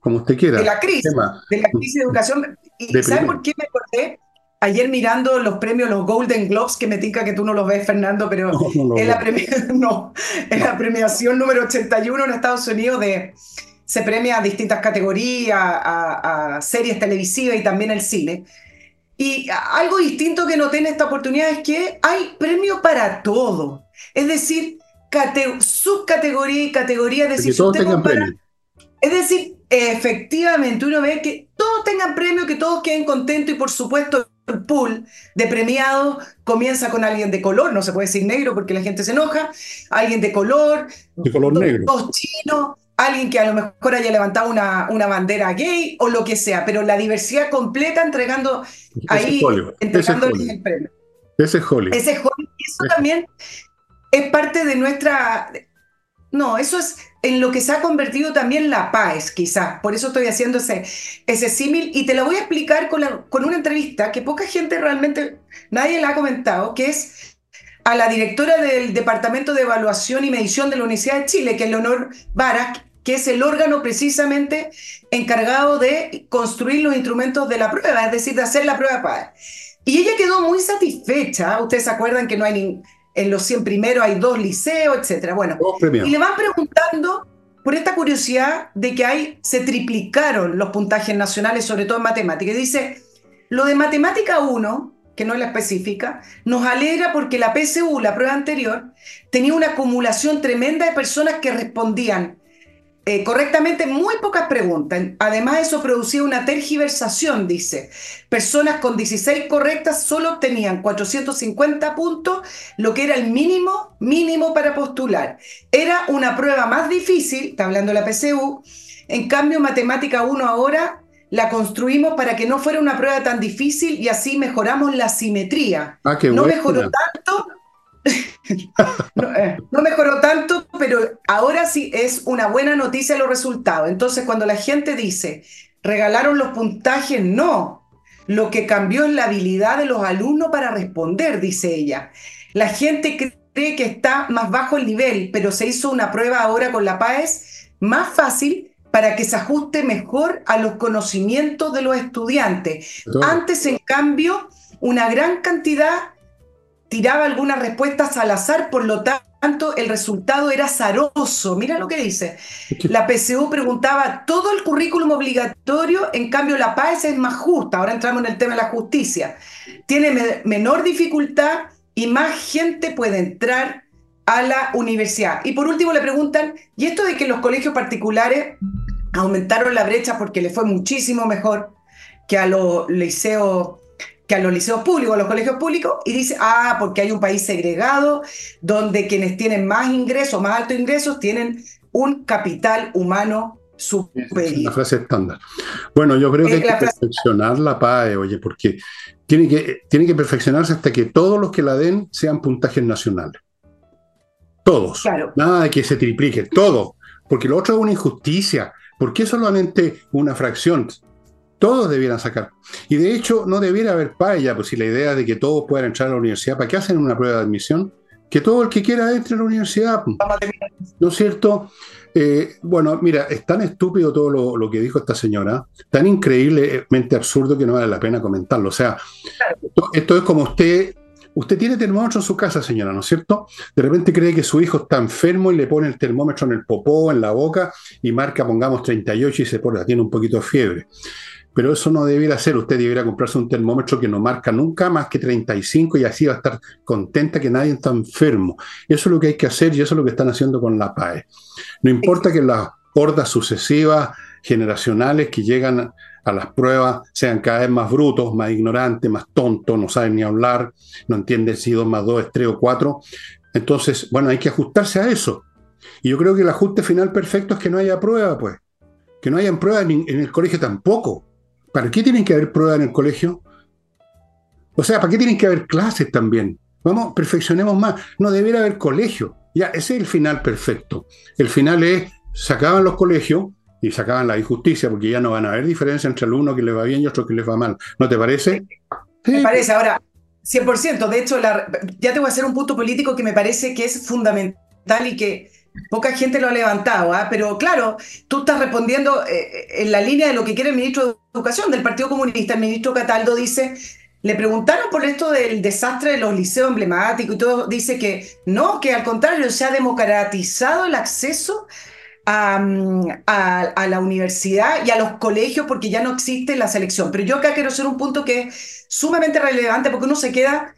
como usted quiera. De la crisis, de la crisis de educación. ¿Y sabes por qué me acordé? Ayer mirando los premios, los Golden Globes, que me tica que tú no los ves, Fernando, pero es, la no, es la premiación número 81 en Estados Unidos de... Se premia a distintas categorías, a, a series televisivas y también el cine. Y algo distinto que noté en esta oportunidad es que hay premio para todo. Es decir, subcategoría y categoría. Es decir, todos tengan premio. Es decir, efectivamente, uno ve que todos tengan premio, que todos queden contentos y por supuesto el pool de premiados comienza con alguien de color, no se puede decir negro porque la gente se enoja, alguien de color, de color negro. dos chinos, alguien que a lo mejor haya levantado una, una bandera gay o lo que sea, pero la diversidad completa entregando ahí, entregándoles el premio. Ese es Holly. Ese es Holly. Y eso también es parte de nuestra... No, eso es en lo que se ha convertido también la paz, quizás. Por eso estoy haciendo ese, símil y te lo voy a explicar con, con una entrevista que poca gente realmente, nadie la ha comentado, que es a la directora del Departamento de Evaluación y Medición de la Universidad de Chile, que es Leonor Barak, que es el órgano precisamente encargado de construir los instrumentos de la prueba, es decir, de hacer la prueba PAE. Y ella quedó muy satisfecha. Ustedes se acuerdan que no hay en los 100 primeros hay dos liceos, etcétera. Bueno, y le van preguntando por esta curiosidad de que hay, se triplicaron los puntajes nacionales, sobre todo en matemáticas. dice, lo de matemática 1, que no es la específica, nos alegra porque la PSU, la prueba anterior, tenía una acumulación tremenda de personas que respondían eh, correctamente muy pocas preguntas. Además, eso producía una tergiversación, dice. Personas con 16 correctas solo obtenían 450 puntos, lo que era el mínimo, mínimo para postular. Era una prueba más difícil, está hablando la PCU. En cambio, Matemática 1 ahora la construimos para que no fuera una prueba tan difícil y así mejoramos la simetría. Ah, no mejoró tanto, Eh, no, mejoró tanto, pero ahora sí es una buena noticia los resultados. Entonces, cuando la gente dice, regalaron los puntajes, no. Lo que cambió es la habilidad de los alumnos para responder, dice ella. La gente cree que está más bajo el nivel, pero se hizo una prueba ahora con la PAES más fácil para que se ajuste mejor a los conocimientos de los estudiantes. Antes, en cambio, una gran cantidad tiraba algunas respuestas al azar, por lo tanto el resultado era azaroso. Mira lo que dice. La PCU preguntaba todo el currículum obligatorio, en cambio la PAES es más justa. Ahora entramos en el tema de la justicia. Tiene menor dificultad y más gente puede entrar a la universidad. Y por último le preguntan, ¿y esto de que los colegios particulares aumentaron la brecha porque le fue muchísimo mejor que a los liceos que a los liceos públicos, a los colegios públicos, y dice, ah, porque hay un país segregado donde quienes tienen más ingresos, más altos ingresos, tienen un capital humano superior. Es una frase estándar. Bueno, yo creo que hay que perfeccionar la PAE, oye, porque tiene que, tiene que perfeccionarse hasta que todos los que la den sean puntajes nacionales. Todos. Nada de que se triplique, todo. Porque lo otro es una injusticia. ¿Por qué solamente una fracción? Todos debieran sacar. Y de hecho, no debiera haber ya, pues si la idea de que todos puedan entrar a la universidad, ¿para qué hacen una prueba de admisión? Que todo el que quiera entre a la universidad. Pues. ¿No es cierto? Eh, bueno, mira, es tan estúpido todo lo, que dijo esta señora, tan increíblemente absurdo que no vale la pena comentarlo. O sea, esto, es como usted, usted tiene termómetro en su casa, señora, ¿no es cierto? De repente cree que su hijo está enfermo y le pone el termómetro en el popó, en la boca y marca, pongamos 38 y se pone, tiene un poquito de fiebre. Pero eso no debiera ser, usted debiera comprarse un termómetro que no marca nunca más que 35 y así va a estar contenta que nadie está enfermo. Eso es lo que hay que hacer y eso es lo que están haciendo con la PAE. No importa que las hordas sucesivas, generacionales que llegan a las pruebas sean cada vez más brutos, más ignorantes, más tontos, no saben ni hablar, no entienden si 2 más 2 es 3 o 4. Entonces, bueno, hay que ajustarse a eso. Y yo creo que el ajuste final perfecto es que no haya prueba, pues. Que no haya prueba en el colegio tampoco. ¿Para qué tienen que haber pruebas en el colegio? O sea, ¿para qué tienen que haber clases también? Vamos, perfeccionemos más. No debería haber colegio. Ya, ese es el final perfecto. El final es, se acaban los colegios y se acaban la injusticia, porque ya no van a haber diferencia entre el uno que le va bien y otro que le va mal. ¿No te parece? Me parece, ahora, 100%. De hecho, ya te voy a hacer un punto político que me parece que es fundamental y que Poca gente lo ha levantado, ¿ah? pero claro, tú estás respondiendo eh, eh, en la línea de lo que quiere el ministro de Educación del Partido Comunista. El ministro Cataldo dice, le preguntaron por esto del desastre de los liceos emblemáticos y todo, dice que no, que al contrario, se ha democratizado el acceso a, a, la universidad y a los colegios porque ya no existe la selección. Pero yo acá quiero hacer un punto que es sumamente relevante porque uno se queda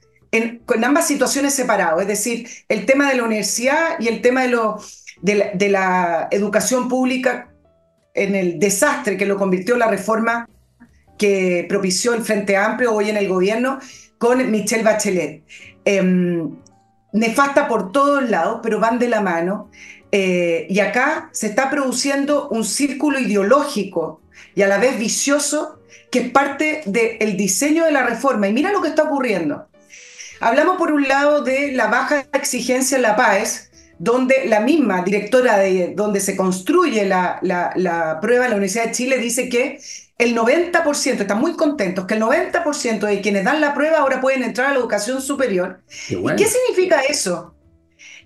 con ambas situaciones separados, es decir, el tema de la universidad y el tema de, lo, de, la, educación pública en el desastre que lo convirtió la reforma que propició el Frente Amplio hoy en el gobierno con Michelle Bachelet. Em, nefasta por todos lados, pero van de la mano. Eh, y acá se está produciendo un círculo ideológico y a la vez vicioso que es parte del diseño de la reforma. Y mira lo que está ocurriendo. Hablamos por un lado de la baja exigencia en la PAES, donde la misma directora de donde se construye la, la, prueba en la Universidad de Chile dice que el 90%, están muy contentos, que el 90% de quienes dan la prueba ahora pueden entrar a la educación superior. ¿Y qué significa eso?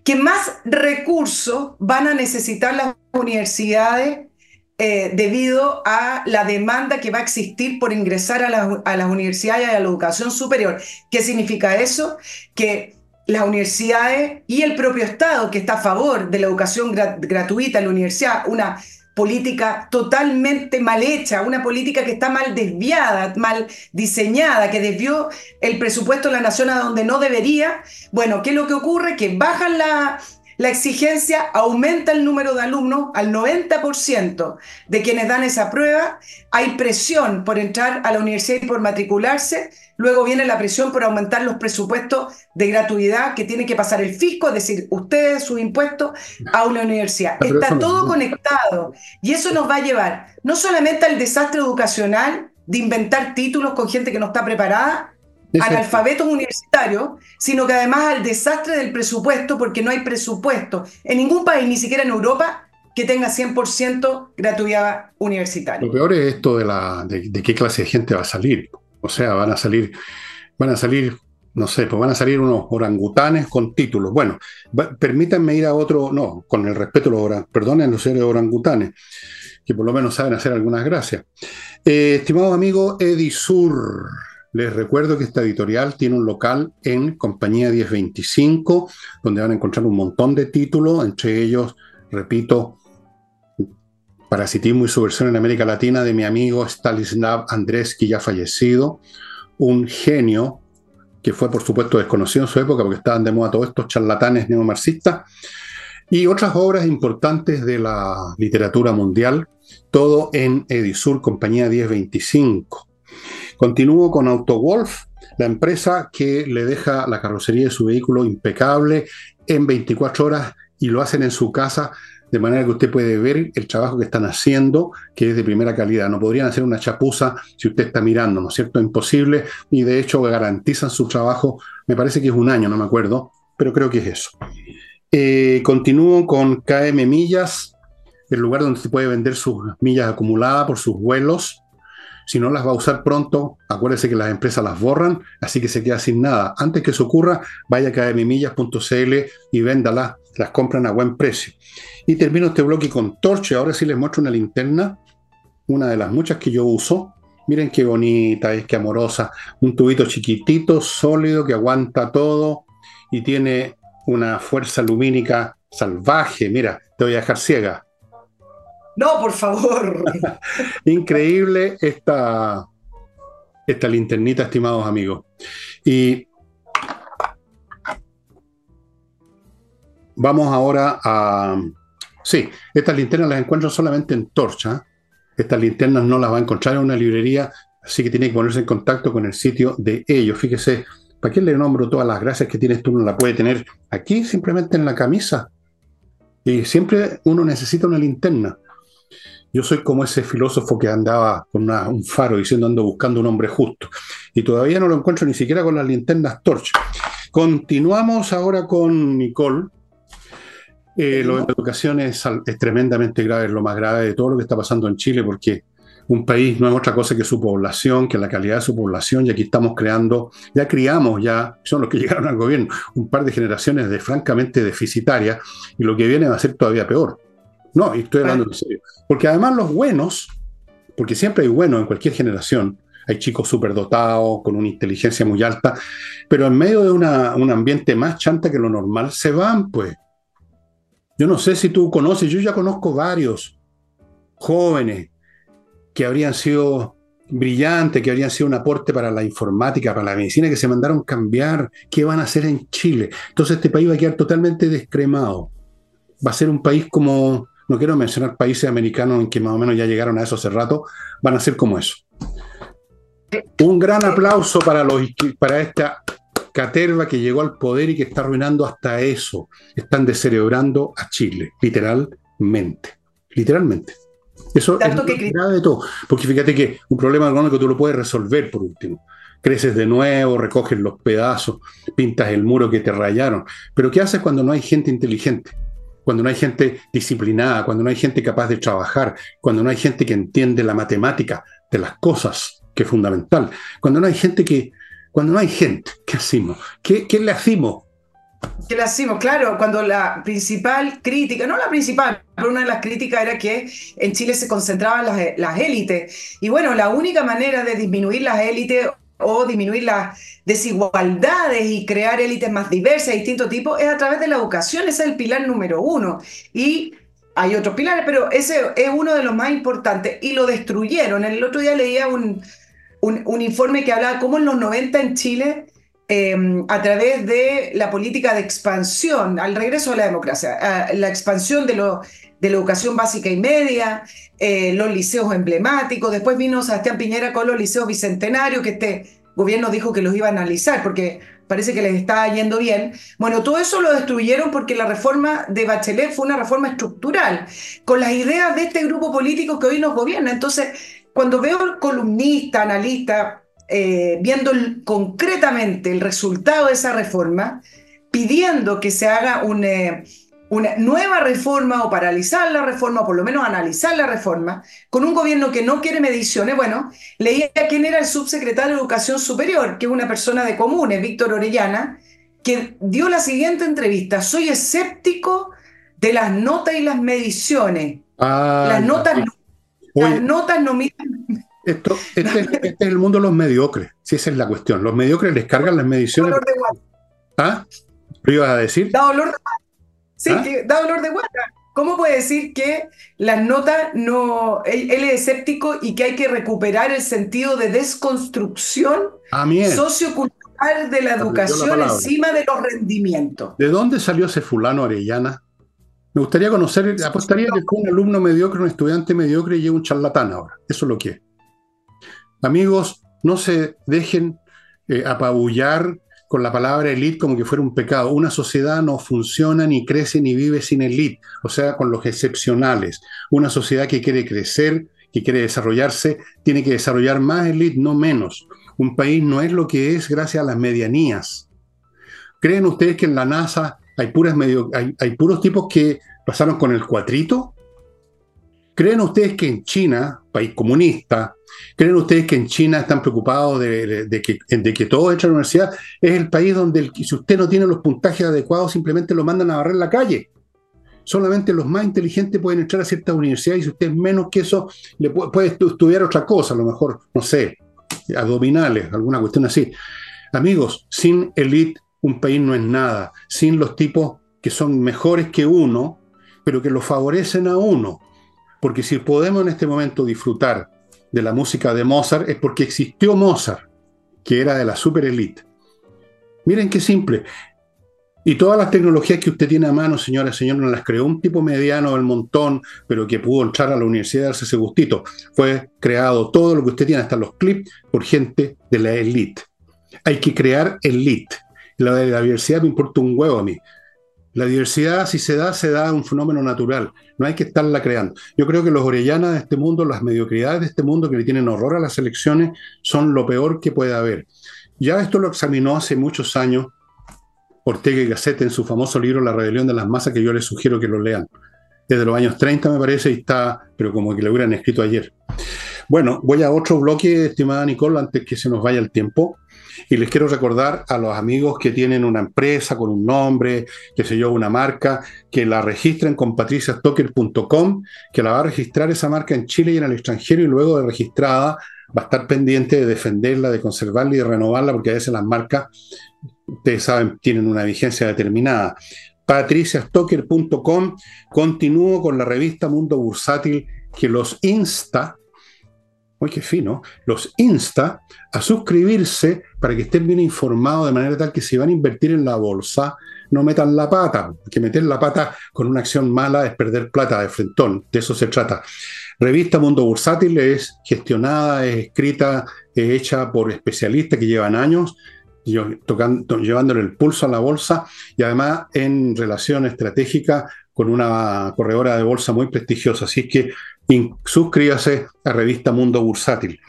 Que más recursos van a necesitar las universidades eh, debido a la demanda que va a existir por ingresar a, las universidades y a la educación superior. ¿Qué significa eso? Que las universidades y el propio Estado, que está a favor de la educación gratuita en la universidad, una política totalmente mal hecha, una política que está mal desviada, mal diseñada, que desvió el presupuesto de la nación a donde no debería. Bueno, ¿qué es lo que ocurre? Que bajan la, la exigencia aumenta el número de alumnos al 90% de quienes dan esa prueba. Hay presión por entrar a la universidad y por matricularse. Luego viene la presión por aumentar los presupuestos de gratuidad que tiene que pasar el fisco, es decir, ustedes sus impuestos a una universidad. Está todo conectado y eso nos va a llevar no solamente al desastre educacional de inventar títulos con gente que no está preparada, analfabetos universitarios, sino que además al desastre del presupuesto, porque no hay presupuesto en ningún país, ni siquiera en Europa, que tenga 100% gratuidad universitaria. Lo peor es esto de, la, de, qué clase de gente va a salir. O sea, van a salir, van a salir, no sé, pues van a salir unos orangutanes con títulos. Bueno, permítanme ir a otro, no, con el respeto, los perdonen los seres orangutanes. que por lo menos saben hacer algunas gracias. Eh, estimado amigo Edisur, les recuerdo que esta editorial tiene un local en Compañía 1025, donde van a encontrar un montón de títulos, entre ellos, repito, Parasitismo y subversión en América Latina de mi amigo Stanislav Andreski, ya fallecido, un genio que fue por supuesto desconocido en su época porque estaban de moda todos estos charlatanes neomarxistas, y otras obras importantes de la literatura mundial, todo en Edisur, compañía 1025. Continúo con AutoWolf, la empresa que le deja la carrocería de su vehículo impecable en 24 horas y lo hacen en su casa de manera que usted puede ver el trabajo que están haciendo, que es de primera calidad. No podrían hacer una chapuza si usted está mirando, ¿no es cierto? Imposible, y de hecho garantizan su trabajo, me parece que es un año, no me acuerdo, pero creo que es eso. Eh, continúo con KM Millas, el lugar donde se puede vender sus millas acumuladas por sus vuelos. Si no las va a usar pronto, acuérdese que las empresas las borran, así que se queda sin nada. Antes que eso ocurra, vaya a kmmillas.cl y véndalas, las compran a buen precio. Y termino este bloque con Torche. Ahora sí les muestro una linterna, una de las muchas que yo uso. Miren qué bonita es, qué amorosa. Un tubito chiquitito, sólido, que aguanta todo y tiene una fuerza lumínica salvaje. Mira, te voy a dejar ciega. No, por favor. Increíble esta, esta linternita, estimados amigos. Y vamos ahora a... Sí, estas linternas las encuentro solamente en Torcha. Estas linternas no las va a encontrar en una librería, así que tiene que ponerse en contacto con el sitio de ellos. Fíjese, ¿Para qué le nombro todas las gracias que tienes tú? No la puede tener aquí, simplemente en la camisa. Y siempre uno necesita una linterna. Yo soy como ese filósofo que andaba con un faro diciendo ando buscando un hombre justo. Y todavía no lo encuentro ni siquiera con las linternas torch. Continuamos ahora con Nicole. Eh, lo de la educación es, es, tremendamente grave, es lo más grave de todo lo que está pasando en Chile, porque un país no es otra cosa que su población, que la calidad de su población, y aquí estamos creando, ya criamos, ya son los que llegaron al gobierno, un par de generaciones de francamente deficitarias, y lo que viene va a ser todavía peor. No, y estoy hablando en serio. Porque además los buenos, porque siempre hay buenos en cualquier generación, hay chicos superdotados, con una inteligencia muy alta, pero en medio de una, un ambiente más chanta que lo normal, se van, pues. Yo no sé si tú conoces, yo ya conozco varios jóvenes que habrían sido brillantes, que habrían sido un aporte para la informática, para la medicina, que se mandaron cambiar, ¿qué van a hacer en Chile? Entonces este país va a quedar totalmente descremado. Va a ser un país como, no quiero mencionar países americanos en que más o menos ya llegaron a eso hace rato, van a ser como eso. Un gran aplauso para, los, para esta caterva que llegó al poder y que está arruinando hasta eso. Están descerebrando a Chile, literalmente. Literalmente. Eso es que... grave de todo. Porque fíjate que un problema económico tú lo puedes resolver por último. Creces de nuevo, recoges los pedazos, pintas el muro que te rayaron. Pero ¿qué haces cuando no hay gente inteligente? Cuando no hay gente disciplinada, cuando no hay gente capaz de trabajar, cuando no hay gente que entiende la matemática de las cosas, que es fundamental. Cuando no hay gente que, cuando no hay gente, ¿qué hacemos? ¿Qué, qué le hacemos? Que la hacemos, claro, cuando la principal crítica, no la principal, pero una de las críticas era que en Chile se concentraban las élites. Y bueno, la única manera de disminuir las élites o disminuir las desigualdades y crear élites más diversas, de distintos tipos, es a través de la educación. Ese es el pilar número uno. Y hay otros pilares, pero ese es uno de los más importantes. Y lo destruyeron. El otro día leía un, un, un informe que hablaba cómo en los 90 en Chile Em, a través de la política de expansión, al regreso de la democracia, la expansión de la educación básica y media, eh, los liceos emblemáticos, después vino Sebastián Piñera con los liceos bicentenarios, que este gobierno dijo que los iba a analizar porque parece que les estaba yendo bien. Bueno, todo eso lo destruyeron porque la reforma de Bachelet fue una reforma estructural, con las ideas de este grupo político que hoy nos gobierna. Entonces, cuando veo columnista, analista, eh, viendo concretamente el resultado de esa reforma, pidiendo que se haga eh, una nueva reforma o paralizar la reforma, o por lo menos analizar la reforma, con un gobierno que no quiere mediciones. Bueno, leía quién era el subsecretario de Educación Superior, que es una persona de comunes, Víctor Orellana, que dio la siguiente entrevista. Soy escéptico de las notas y las mediciones. Ah, las notas Las notas no miran. Esto, este, este, es el mundo de los mediocres, si esa es la cuestión. Los mediocres les cargan las mediciones. Da dolor de guata. ¿Ah? ¿Lo ibas a decir? Da dolor de Sí, ¿Ah? da dolor de guata. ¿Cómo puede decir que las notas no. Él, es escéptico y que hay que recuperar el sentido de desconstrucción sociocultural de la educación encima de los rendimientos? ¿De dónde salió ese fulano Arellana? Me gustaría conocer, apostaría que fue un alumno mediocre, un estudiante mediocre y un charlatán ahora. Eso es lo que es. Amigos, no se dejen eh, apabullar con la palabra elite como que fuera un pecado. Una sociedad no funciona, ni crece, ni vive sin elite, o sea, con los excepcionales. Una sociedad que quiere crecer, que quiere desarrollarse, tiene que desarrollar más elite, no menos. Un país no es lo que es gracias a las medianías. ¿Creen ustedes que en la NASA hay, puras medio, hay, hay puros tipos que pasaron con el cuatrito? ¿Creen ustedes que en China, país comunista, creen ustedes que en China están preocupados de, que, de que todos entren a la universidad? Es el país donde si usted no tiene los puntajes adecuados, simplemente lo mandan a barrer la calle. Solamente los más inteligentes pueden entrar a ciertas universidades y si usted es menos que eso, le puede, estudiar otra cosa, a lo mejor, no sé, abdominales, alguna cuestión así. Amigos, sin elite un país no es nada. Sin los tipos que son mejores que uno, pero que lo favorecen a uno porque si podemos en este momento disfrutar de la música de Mozart es porque existió Mozart, que era de la super elite. Miren qué simple. Y todas las tecnologías que usted tiene a mano, señora señor, no las creó un tipo mediano del montón, pero que pudo entrar a la universidad y darse ese gustito. Fue creado todo lo que usted tiene, hasta los clips, por gente de la elite. Hay que crear elite. La la diversidad me importa un huevo a mí. La diversidad, si se da, se da un fenómeno natural. No hay que estarla creando. Yo creo que los orellanas de este mundo, las mediocridades de este mundo que le tienen horror a las elecciones, son lo peor que puede haber. Ya esto lo examinó hace muchos años Ortega y Gasset en su famoso libro La rebelión de las masas, que yo les sugiero que lo lean. Desde los años 30 me parece y está, pero como que lo hubieran escrito ayer. Bueno, voy a otro bloque, estimada Nicole, antes que se nos vaya el tiempo. Y les quiero recordar a los amigos que tienen una empresa con un nombre, que sé yo, una marca, que la registren con patriciastocker.com, que la va a registrar esa marca en Chile y en el extranjero y luego de registrada va a estar pendiente de defenderla, de conservarla y de renovarla, porque a veces las marcas, ustedes saben, tienen una vigencia determinada. patriciastocker.com, continúo con la revista Mundo Bursátil que los insta uy, qué fino, los insta a suscribirse para que estén bien informados de manera tal que si van a invertir en la bolsa, no metan la pata, que meter la pata con una acción mala es perder plata de frentón, de eso se trata. Revista Mundo Bursátil es gestionada, es escrita, es hecha por especialistas que llevan años tocando, llevándole el pulso a la bolsa y además en relación estratégica con una corredora de bolsa muy prestigiosa. Así que suscríbase a Revista Mundo Bursátil.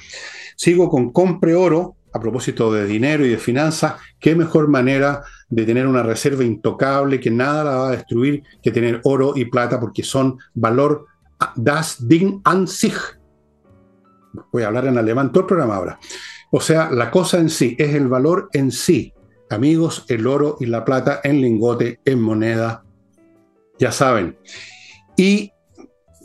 Sigo con Compre Oro, a propósito de dinero y de finanzas, qué mejor manera de tener una reserva intocable que nada la va a destruir que tener oro y plata porque son valor das Ding an sich. Voy a hablar en alemán todo el programa ahora. O sea, la cosa en sí es el valor en sí. Amigos, el oro y la plata en lingote, en moneda, ya saben. Y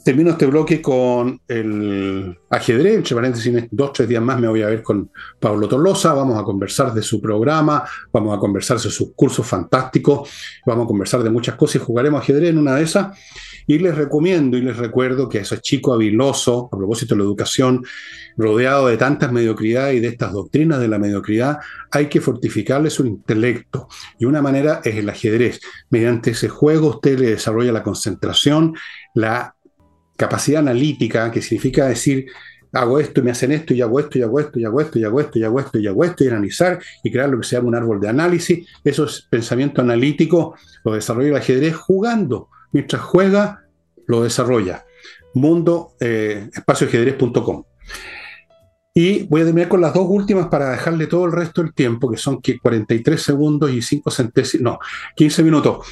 termino este bloque con el ajedrez, entre paréntesis, dos, tres días más me voy a ver con Pablo Tolosa, vamos a conversar de su programa, vamos a conversar de sus cursos fantásticos, vamos a conversar de muchas cosas y jugaremos ajedrez en una de esas. Y les recomiendo y les recuerdo que ese chico habiloso, a propósito de la educación, rodeado de tantas mediocridades y de estas doctrinas de la mediocridad, hay que fortificarle su intelecto. Y una manera es el ajedrez. Mediante ese juego usted le desarrolla la concentración, la capacidad analítica, que significa decir, hago esto y me hacen esto y hago esto y hago esto y hago esto y hago esto y hago esto y hago esto y analizar y crear lo que se llama un árbol de análisis. Eso es pensamiento analítico, lo desarrolla el ajedrez jugando. Mientras juega, lo desarrolla. Mundo, eh. Y voy a terminar con las dos últimas para dejarle todo el resto del tiempo, que son 43 segundos y 5 centésimos, no, 15 minutos.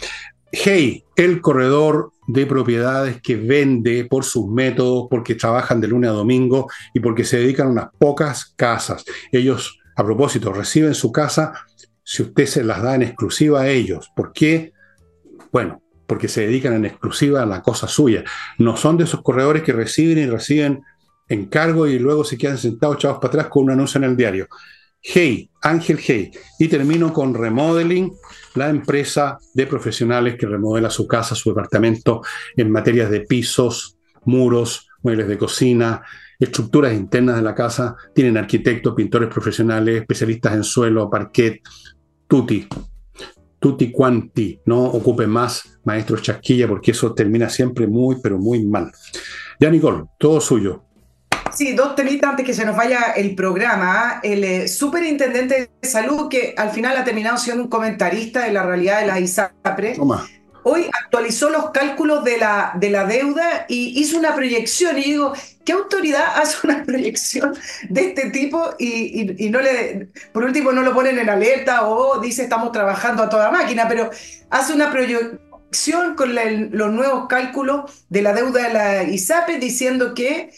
Hey, el corredor de propiedades que vende por sus métodos, porque trabajan de lunes a domingo y porque se dedican a unas pocas casas. Ellos, a propósito, reciben su casa si usted se las da en exclusiva a ellos. ¿Por qué? Bueno, porque se dedican en exclusiva a la cosa suya. No son de esos corredores que reciben y reciben encargo y luego se quedan sentados echados para atrás con un anuncio en el diario. Hey, Ángel Hey. Y termino con Remodeling, la empresa de profesionales que remodela su casa, su departamento en materias de pisos, muros, muebles de cocina, estructuras internas de la casa. Tienen arquitectos, pintores profesionales, especialistas en suelo, parquet, tutti. Tutti quanti, no ocupe más maestros chasquilla porque eso termina siempre muy, pero muy mal. Ya, Nicole, todo suyo. Sí, dos temitas antes que se nos vaya el programa. El eh, superintendente de salud, que al final ha terminado siendo un comentarista de la realidad de la ISAPRE, hoy actualizó los cálculos de la, de la deuda y hizo una proyección. Y digo, ¿qué autoridad hace una proyección de este tipo y, no le, por último, no lo ponen en alerta o dice estamos trabajando a toda máquina, pero hace una proyección con los nuevos cálculos de la deuda de la ISAPRE diciendo que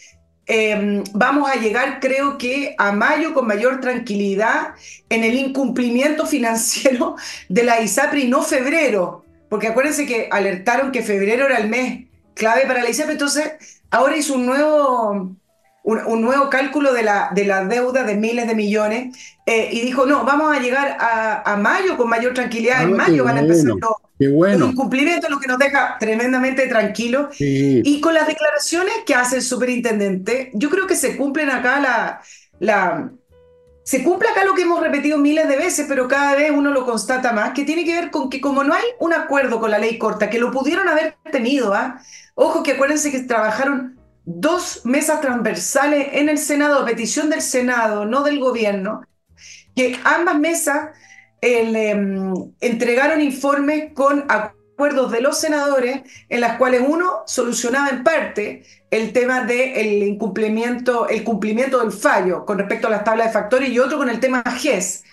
Em, vamos a llegar, creo que, a mayo con mayor tranquilidad en el incumplimiento financiero de la ISAPRE y no febrero, porque acuérdense que alertaron que febrero era el mes clave para la ISAPRE, entonces ahora hizo un nuevo, un, nuevo cálculo de la, de la deuda de miles de millones eh, y dijo, no, vamos a llegar a, mayo con mayor tranquilidad, en ah, mayo van a empezar los Qué bueno. Un incumplimiento, lo que nos deja tremendamente tranquilos. Y con las declaraciones que hace el superintendente, yo creo que se cumplen acá la, la, se cumple acá lo que hemos repetido miles de veces, pero cada vez uno lo constata más, que tiene que ver con que como no hay un acuerdo con la ley corta, que lo pudieron haber tenido, ¿ah? ojo que acuérdense que trabajaron dos mesas transversales en el Senado, a petición del Senado, no del gobierno, que ambas mesas Em, entregaron informes con acuerdos de los senadores en las cuales uno solucionaba en parte el tema del incumplimiento, el cumplimiento del fallo con respecto a las tablas de factores y otro con el tema GES.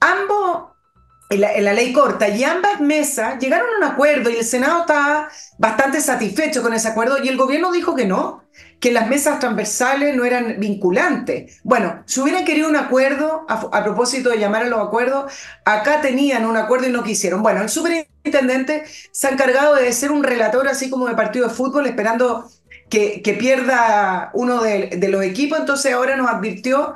Ambos en la, ley corta y ambas mesas llegaron a un acuerdo y el Senado estaba bastante satisfecho con ese acuerdo y el gobierno dijo que no, que las mesas transversales no eran vinculantes. Bueno, si hubieran querido un acuerdo, a, propósito de llamar a los acuerdos, acá tenían un acuerdo y no quisieron. Bueno, el superintendente se ha encargado de ser un relator así como de partido de fútbol, esperando que, que pierda uno de, de los equipos, entonces ahora nos advirtió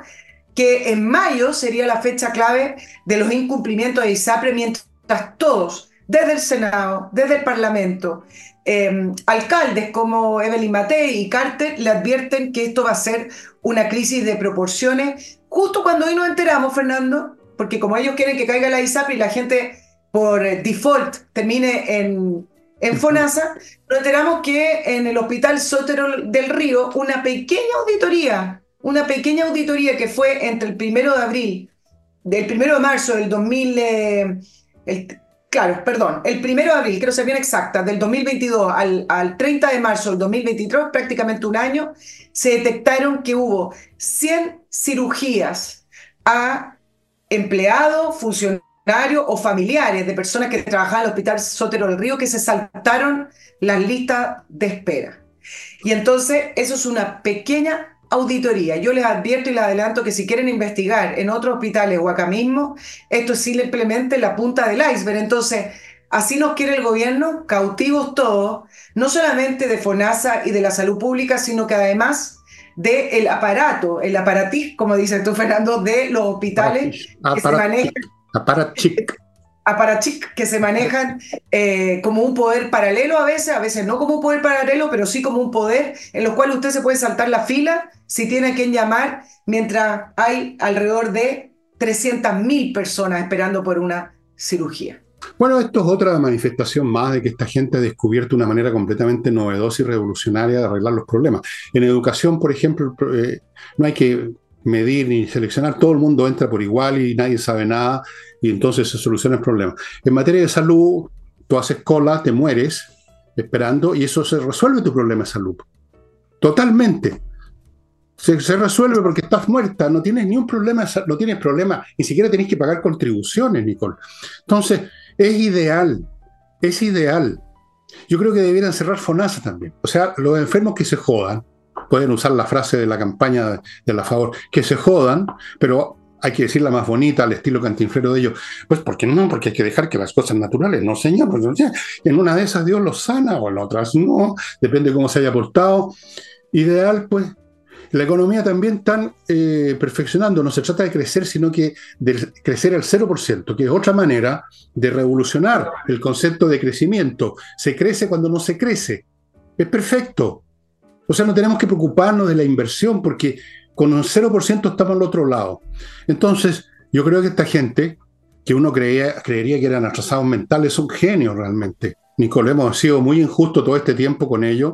que en mayo sería la fecha clave de los incumplimientos de ISAPRE, mientras todos, desde el Senado, desde el Parlamento, em, alcaldes como Evelyn Matei y Carter le advierten que esto va a ser una crisis de proporciones, justo cuando hoy nos enteramos, Fernando, porque como ellos quieren que caiga la ISAPRE y la gente por default termine en, en FONASA, nos enteramos que en el Hospital Sotero del Río una pequeña auditoría una pequeña auditoría que fue entre el primero de abril, del primero de marzo del 2000, eh, claro, perdón, el primero de abril, quiero ser bien exacta, del 2022 al, al 30 de marzo del 2023, prácticamente un año, se detectaron que hubo 100 cirugías a empleados, funcionarios o familiares de personas que trabajaban en el Hospital Sotero del Río que se saltaron las listas de espera. Y entonces eso es una pequeña auditoría. Yo les advierto y les adelanto que si quieren investigar en otros hospitales o acá mismo, esto es simplemente la punta del iceberg. Entonces, así nos quiere el gobierno, cautivos todos, no solamente de FONASA y de la salud pública, sino que además del aparato, el aparatis, como dices tú, Fernando, de los hospitales que se manejan aparachic que se manejan eh, como un poder paralelo a veces, a veces no como un poder paralelo, pero sí como un poder en los cual usted se puede saltar la fila si tiene a quien llamar, mientras hay alrededor de 300.000 personas esperando por una cirugía. Bueno, esto es otra manifestación más de que esta gente ha descubierto una manera completamente novedosa y revolucionaria de arreglar los problemas. En educación, por ejemplo, eh, no hay que medir ni seleccionar, todo el mundo entra por igual y nadie sabe nada y entonces se soluciona el problema. En materia de salud, tú haces cola, te mueres esperando y eso se resuelve tu problema de salud. Totalmente. Se, resuelve porque estás muerta, no tienes ni un problema, no tienes problema, ni siquiera tenés que pagar contribuciones, Nicole. Entonces, es ideal, es ideal. Yo creo que debieran cerrar FONASA también. O sea, los enfermos que se jodan, pueden usar la frase de la campaña de, la favor, que se jodan, pero hay que decirla más bonita, al estilo cantinflero de ellos. Pues, ¿por qué no? Porque hay que dejar que las cosas naturales, no, señor. Pues, en una de esas Dios los sana o en otras no, depende de cómo se haya portado. Ideal, pues. la economía también están eh, perfeccionando. No se trata de crecer, sino que de crecer al 0%, que es otra manera de revolucionar el concepto de crecimiento. Se crece cuando no se crece. Es perfecto. O sea, no tenemos que preocuparnos de la inversión porque con un 0% estamos al otro lado. Entonces, yo creo que esta gente, que uno creía, creería que eran atrasados mentales, son genios realmente. Nicole, hemos sido muy injustos todo este tiempo con ellos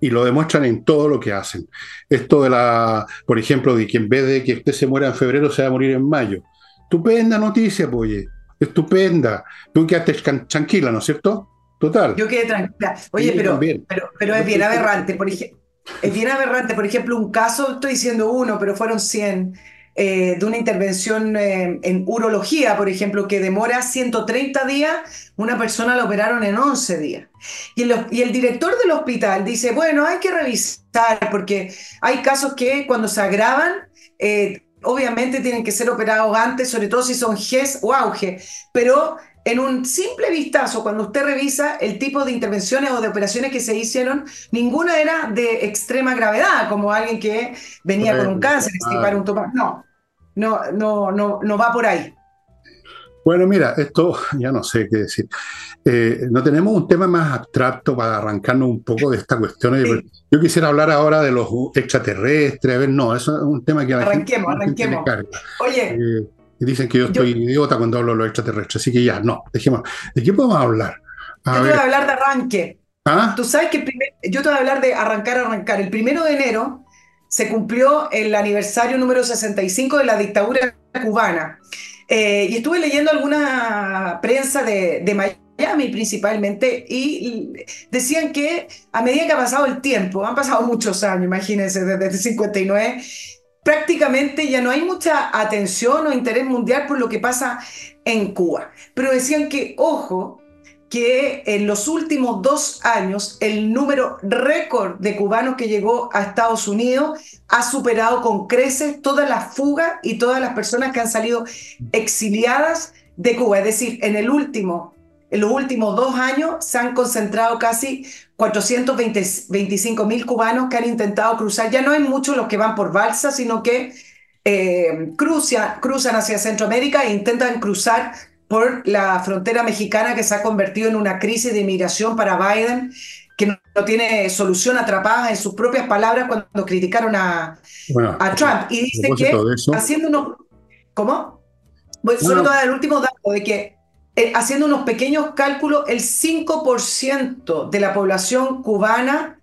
y lo demuestran en todo lo que hacen. Esto de la, por ejemplo, de que en vez de que usted se muera en febrero, se va a morir en mayo. Estupenda noticia, pues, estupenda. Tú quedaste tranquila, ¿no es cierto? Total. Yo quedé tranquila. Oye, pero, pero, pero, es bien aberrante. Por ejemplo, es bien aberrante. Por ejemplo, un caso, estoy diciendo uno, pero fueron 100 eh, de una intervención eh, en urología, por ejemplo, que demora 130 días, una persona la operaron en 11 días. Y el, director del hospital dice, bueno, hay que revisar, porque hay casos que cuando se agravan, eh, obviamente tienen que ser operados antes, sobre todo si son GES o auge, pero en un simple vistazo, cuando usted revisa el tipo de intervenciones o de operaciones que se hicieron, ninguna era de extrema gravedad, como alguien que venía con un cáncer, ah. un No, no, no, no, no va por ahí. Bueno, mira, esto ya no sé qué decir. Eh, no tenemos un tema más abstracto para arrancarnos un poco de esta cuestión. Yo quisiera hablar ahora de los extraterrestres. A ver, no, eso es un tema que la arranquemos, arranquemos. Oye. Eh, dicen que yo estoy idiota cuando hablo de los extraterrestres, así que ya, no, dejemos. ¿De qué podemos hablar? yo te voy a hablar de arranque. ¿Ah? Tú sabes que yo te voy a hablar de arrancar, arrancar. El primero de enero se cumplió el aniversario número 65 de la dictadura cubana. Eh, y estuve leyendo alguna prensa de, de, Miami principalmente y decían que a medida que ha pasado el tiempo, han pasado muchos años, imagínense, desde el 59, prácticamente ya no hay mucha atención o interés mundial por lo que pasa en Cuba. Pero decían que, ojo, que en los últimos dos años el número récord de cubanos que llegó a Estados Unidos ha superado con creces todas las fugas y todas las personas que han salido exiliadas de Cuba. Es decir, en, el último, en los últimos dos años se han concentrado casi 425 mil cubanos que han intentado cruzar. Ya no hay muchos los que van por balsa, sino que eh, cruzan hacia Centroamérica e intentan cruzar por la frontera mexicana que se ha convertido en una crisis de inmigración para Biden, que no, tiene solución atrapada en sus propias palabras cuando criticaron a, a Trump. Y dice que haciendo unos... ¿Cómo? Bueno, solo el último dato de que eh, haciendo unos pequeños cálculos, el 5% de la población cubana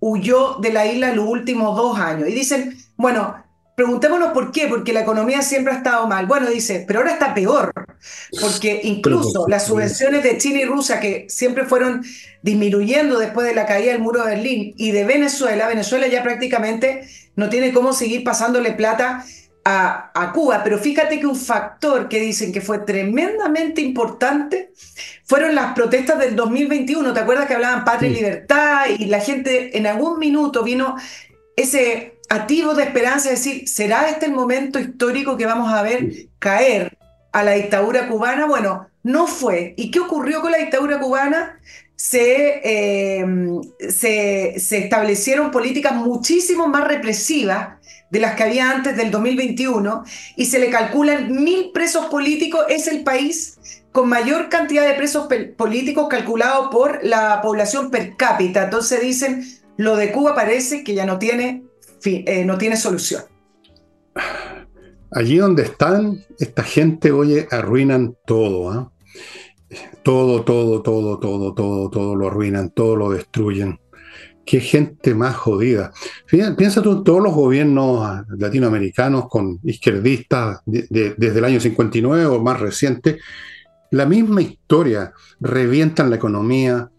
huyó de la isla en los últimos dos años. Y dicen, bueno, Preguntémonos por qué, porque la economía siempre ha estado mal. Bueno, dice, pero ahora está peor, porque incluso las subvenciones de China y Rusia, que siempre fueron disminuyendo después de la caída del muro de Berlín, y de Venezuela, Venezuela ya prácticamente no tiene cómo seguir pasándole plata a, a, Cuba. Pero fíjate que un factor que dicen que fue tremendamente importante fueron las protestas del 2021. ¿Te acuerdas que hablaban patria y libertad? Y la gente en algún minuto vino ese activo de esperanza, es decir, ¿será este el momento histórico que vamos a ver caer a la dictadura cubana? Bueno, no fue. ¿Y qué ocurrió con la dictadura cubana? Se, eh, se, se, establecieron políticas muchísimo más represivas de las que había antes del 2021 y se le calculan mil presos políticos. Es el país con mayor cantidad de presos políticos calculado por la población per cápita. Entonces dicen, lo de Cuba parece que ya no tiene eh, no tiene solución. Allí donde están, esta gente, oye, arruinan todo, ¿ah? Todo, todo, todo, todo, todo, todo lo arruinan, todo lo destruyen. Qué gente más jodida. Piensa tú en todos los gobiernos latinoamericanos con izquierdistas desde el año 59 o más reciente, la misma historia. Revientan la economía,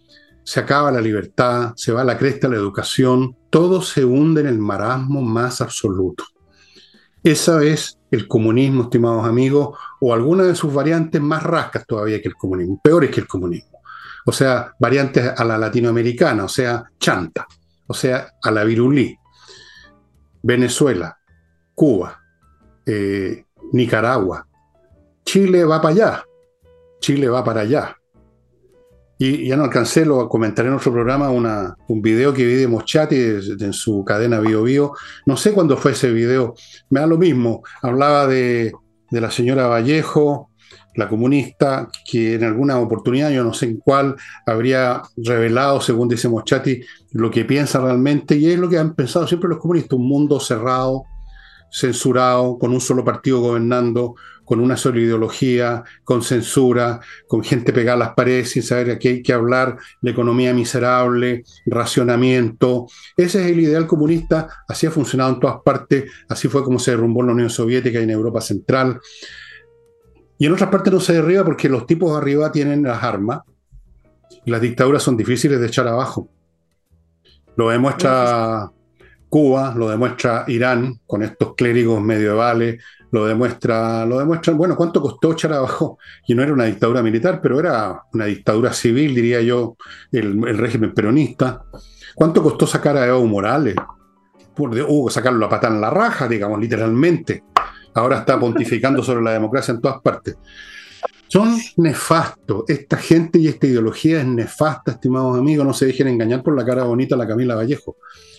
se acaba la libertad, se va a la cresta la educación, todo se hunde en el marasmo más absoluto. Esa es el comunismo, estimados amigos, o alguna de sus variantes más rascas todavía que el comunismo, peores que el comunismo. O sea, variantes a la latinoamericana, o sea, chanta, o sea, a la virulí. Venezuela, Cuba, eh, Nicaragua. Chile va para allá, Chile va para allá Y ya no alcancé, lo comentaré en otro programa, una, un video que vi de en su cadena Bio Bio. No sé cuándo fue ese video, me da lo mismo. Hablaba de, de la señora Vallejo, la comunista, que en alguna oportunidad, yo no sé en cuál, habría revelado, según dice Moschati, lo que piensa realmente, y es lo que han pensado siempre los comunistas, un mundo cerrado, censurado, con un solo partido gobernando, con una sola ideología, con censura, con gente pegada a las paredes sin saber a qué hay que hablar, la economía miserable, racionamiento. Ese es el ideal comunista, así ha funcionado en todas partes, así fue como se derrumbó en la Unión Soviética y en Europa Central. Y en otras partes no se derriba porque los tipos de arriba tienen las armas y las dictaduras son difíciles de echar abajo. Lo demuestra Cuba, lo demuestra Irán con estos clérigos medievales, lo demuestra, lo demuestra, bueno, cuánto costó echar abajo, y no era una dictadura militar, pero era una dictadura civil, diría yo, el, régimen peronista. ¿Cuánto costó sacar a Evo Morales? Hubo que sacarlo a pata en la raja, digamos, literalmente. Ahora está pontificando sobre la democracia en todas partes. Son nefastos. Esta gente y esta ideología es nefasta, estimados amigos. No se dejen engañar por la cara bonita de la Camila Vallejo.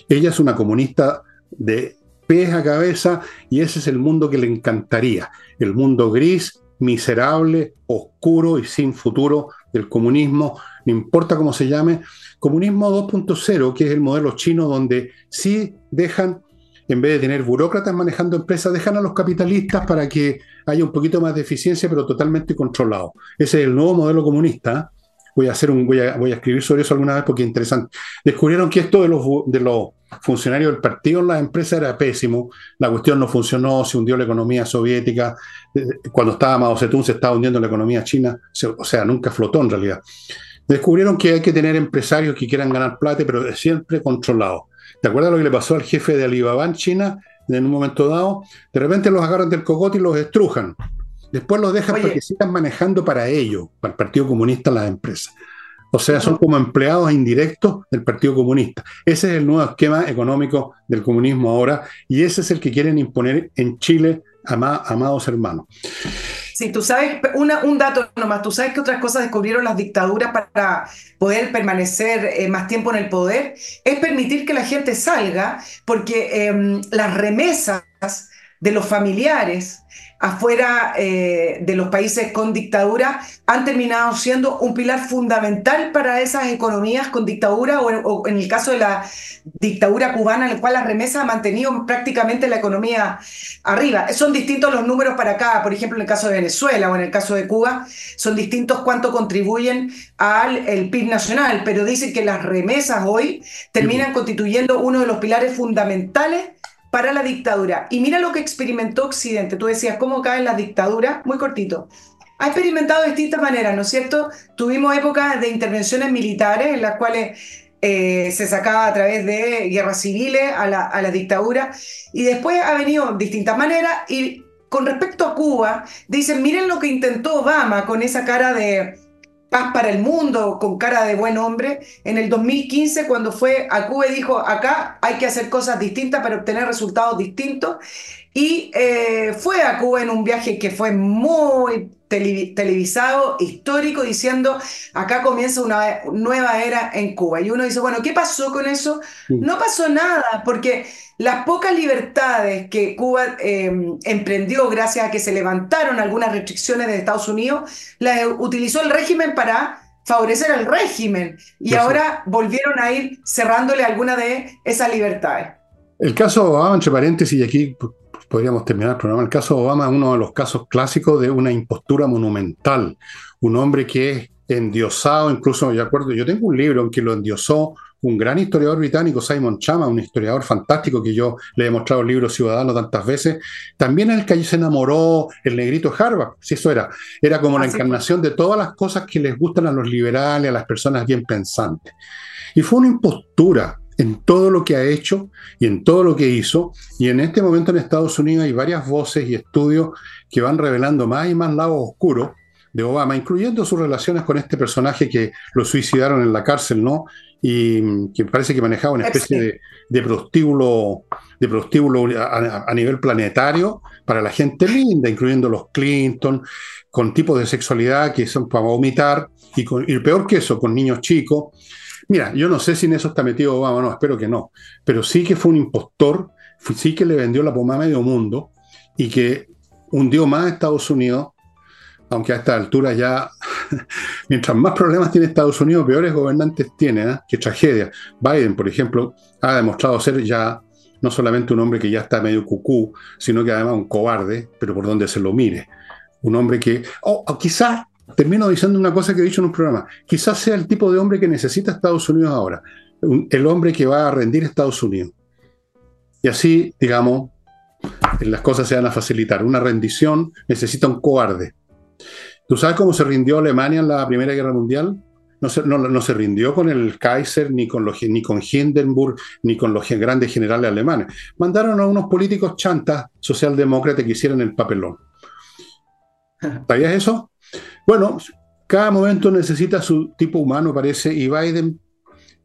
Ella es una comunista de pies a cabeza y ese es el mundo que le encantaría. El mundo gris, miserable, oscuro y sin futuro del comunismo, no importa cómo se llame. Comunismo 2.0, que es el modelo chino donde sí dejan en vez de tener burócratas manejando empresas, dejan a los capitalistas para que haya un poquito más de eficiencia, pero totalmente controlado. Ese es el nuevo modelo comunista. Voy a, hacer un, voy a, voy a escribir sobre eso alguna vez porque es interesante. Descubrieron que esto de los, de los funcionarios del partido en las empresas era pésimo. La cuestión no funcionó, se hundió la economía soviética. Eh, cuando estaba Mao Zedong se estaba hundiendo la economía china. O sea, nunca flotó en realidad. Descubrieron que hay que tener empresarios que quieran ganar plata, pero siempre controlados. ¿Te acuerdas lo que le pasó al jefe de Alibaba en China en un momento dado? De repente los agarran del cogote y los estrujan. Después los dejan porque sigan manejando para ellos, para el Partido Comunista, las empresas. O sea, son como empleados indirectos del Partido Comunista. Ese es el nuevo esquema económico del comunismo ahora y ese es el que quieren imponer en Chile, amados hermanos. Sí, tú sabes, un dato nomás, tú sabes que otras cosas descubrieron las dictaduras para poder permanecer eh, más tiempo en el poder, es permitir que la gente salga, porque em, las remesas de los familiares afuera eh, de los países con dictadura han terminado siendo un pilar fundamental para esas economías con dictadura o en, el caso de la dictadura cubana en el cual las remesas han mantenido prácticamente la economía arriba. Son distintos los números para acá, por ejemplo en el caso de Venezuela o en el caso de Cuba, son distintos cuánto contribuyen al el PIB nacional, pero dicen que las remesas hoy terminan constituyendo uno de los pilares fundamentales para la dictadura. Y mira lo que experimentó Occidente. Tú decías, ¿cómo caen las dictaduras? Muy cortito. Ha experimentado de distintas maneras, ¿no es cierto? Tuvimos épocas de intervenciones militares en las cuales eh, se sacaba a través de guerras civiles a la, a la dictadura y después ha venido de distintas maneras y con respecto a Cuba, dicen, miren lo que intentó Obama con esa cara de, paz para el mundo con cara de buen hombre, en el 2015 cuando fue a Cuba dijo, acá hay que hacer cosas distintas para obtener resultados distintos. Y eh, fue a Cuba en un viaje que fue muy televisado, histórico, diciendo, acá comienza una nueva era en Cuba. Y uno dice, bueno, ¿qué pasó con eso? No pasó nada, porque las pocas libertades que Cuba em, emprendió gracias a que se levantaron algunas restricciones de Estados Unidos, las utilizó el régimen para favorecer al régimen y ahora volvieron a ir cerrándole alguna de esas libertades. El caso Obama, entre paréntesis, y aquí podríamos terminar el programa, el caso Obama es uno de los casos clásicos de una impostura monumental. Un hombre que es endiosado, incluso, acuerdo, yo tengo un libro en que lo endiosó un gran historiador británico, Simon Chama, un historiador fantástico que yo le he mostrado el libro Ciudadano tantas veces, también el que se enamoró el negrito Harvard, si eso era, era como la encarnación de todas las cosas que les gustan a los liberales, a las personas bien pensantes. Y fue una impostura en todo lo que ha hecho y en todo lo que hizo, y en este momento en Estados Unidos hay varias voces y estudios que van revelando más y más lados oscuros de Obama, incluyendo sus relaciones con este personaje que lo suicidaron en la cárcel, ¿no? Y que parece que manejaba una especie de, prostíbulo, de prostíbulo a, nivel planetario para la gente linda, incluyendo los Clinton, con tipos de sexualidad que son para vomitar, y, con, y peor que eso, con niños chicos. Mira, yo no sé si en eso está metido Obama, no, espero que no, pero sí que fue un impostor, sí que le vendió la pomada a medio mundo y que hundió más a Estados Unidos aunque a esta altura ya, mientras más problemas tiene Estados Unidos, peores gobernantes tiene, ¿eh? qué tragedia. Biden, por ejemplo, ha demostrado ser ya no solamente un hombre que ya está medio cucú, sino que además un cobarde, pero por donde se lo mire. Un hombre que, o quizás, termino diciendo una cosa que he dicho en un programa, quizás sea el tipo de hombre que necesita Estados Unidos ahora, el hombre que va a rendir Estados Unidos. Y así, digamos, las cosas se van a facilitar. Una rendición necesita un cobarde ¿Tú sabes cómo se rindió Alemania en la Primera Guerra Mundial? No se, no, se rindió con el Kaiser, ni con, los, ni con Hindenburg, ni con los grandes generales alemanes. Mandaron a unos políticos chantas socialdemócratas que hicieron el papelón. ¿Sabías eso? Bueno, cada momento necesita su tipo humano, parece, y Biden,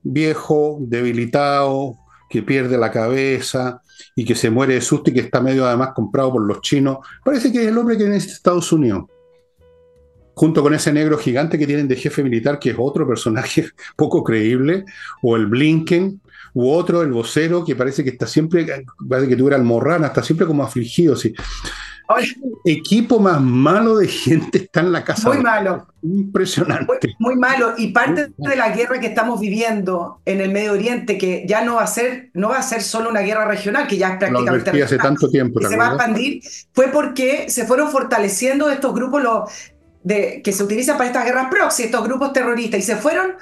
viejo, debilitado, que pierde la cabeza y que se muere de susto y que está medio además comprado por los chinos, parece que es el hombre que necesita Estados Unidos junto con ese negro gigante que tienen de jefe militar, que es otro personaje poco creíble, o el Blinken, u otro, el vocero, que parece que está siempre, parece que tuviera almorrana, está siempre como afligido. ¿sí? Equipo más malo de gente está en la casa. Muy malo. Impresionante. Muy, malo. Y parte de la guerra que estamos viviendo en el Medio Oriente, que ya no va a ser, no va a ser solo una guerra regional, que ya es prácticamente. No, hace tanto tiempo. se va a expandir, fue porque se fueron fortaleciendo estos grupos, los, que se utilizan para estas guerras proxy, estos grupos terroristas, y se fueron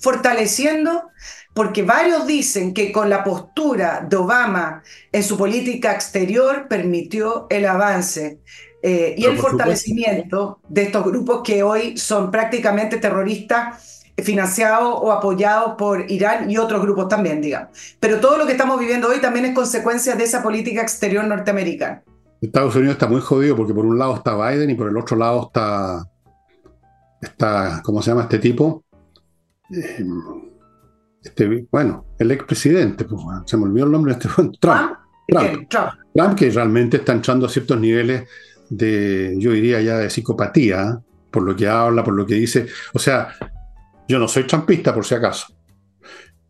fortaleciendo porque varios dicen que con la postura de Obama en su política exterior permitió el avance eh, y el fortalecimiento de estos grupos que hoy son prácticamente terroristas financiados o apoyados por Irán y otros grupos también, digamos. Pero todo lo que estamos viviendo hoy también es consecuencia de esa política exterior norteamericana. Estados Unidos está muy jodido porque por un lado está Biden y por el otro lado está, está ¿cómo se llama este tipo? Eh, este, bueno, el expresidente, pues, se me olvidó el nombre de este Trump. Trump. Trump. Trump, que realmente está entrando a ciertos niveles de, yo diría ya de psicopatía, por lo que habla, por lo que dice. O sea, yo no soy trumpista por si acaso.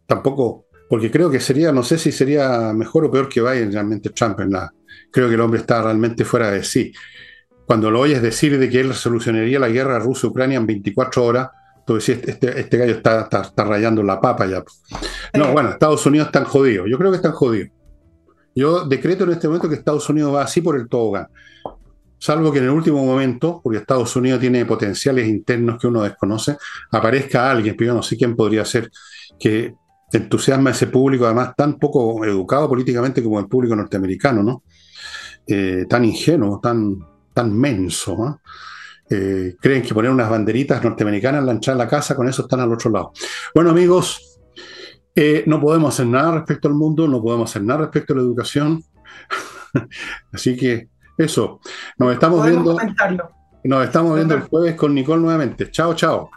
Tampoco, porque creo que sería, no sé si sería mejor o peor que Biden realmente Trump en la, creo que el hombre está realmente fuera de sí. Cuando lo oyes decir de que él solucionaría la guerra Rusia-Ucrania en 24 horas, tú decís, este, este gallo está, está, rayando la papa ya. No, bueno, Estados Unidos están jodidos. Yo creo que están jodidos. Yo decreto en este momento que Estados Unidos va así por el tobogán. Salvo que en el último momento, porque Estados Unidos tiene potenciales internos que uno desconoce, aparezca alguien, pero yo no sé quién podría ser, que entusiasma a ese público, además tan poco educado políticamente como el público norteamericano, ¿no? Eh, tan ingenuo, tan, tan menso. Eh, creen que poner unas banderitas norteamericanas en la entrada de la casa, con eso están al otro lado. Bueno, amigos, eh, no podemos hacer nada respecto al mundo, no podemos hacer nada respecto a la educación. Así que eso, nos estamos viendo. Nos estamos viendo el jueves con Nicole nuevamente. Chao, chao.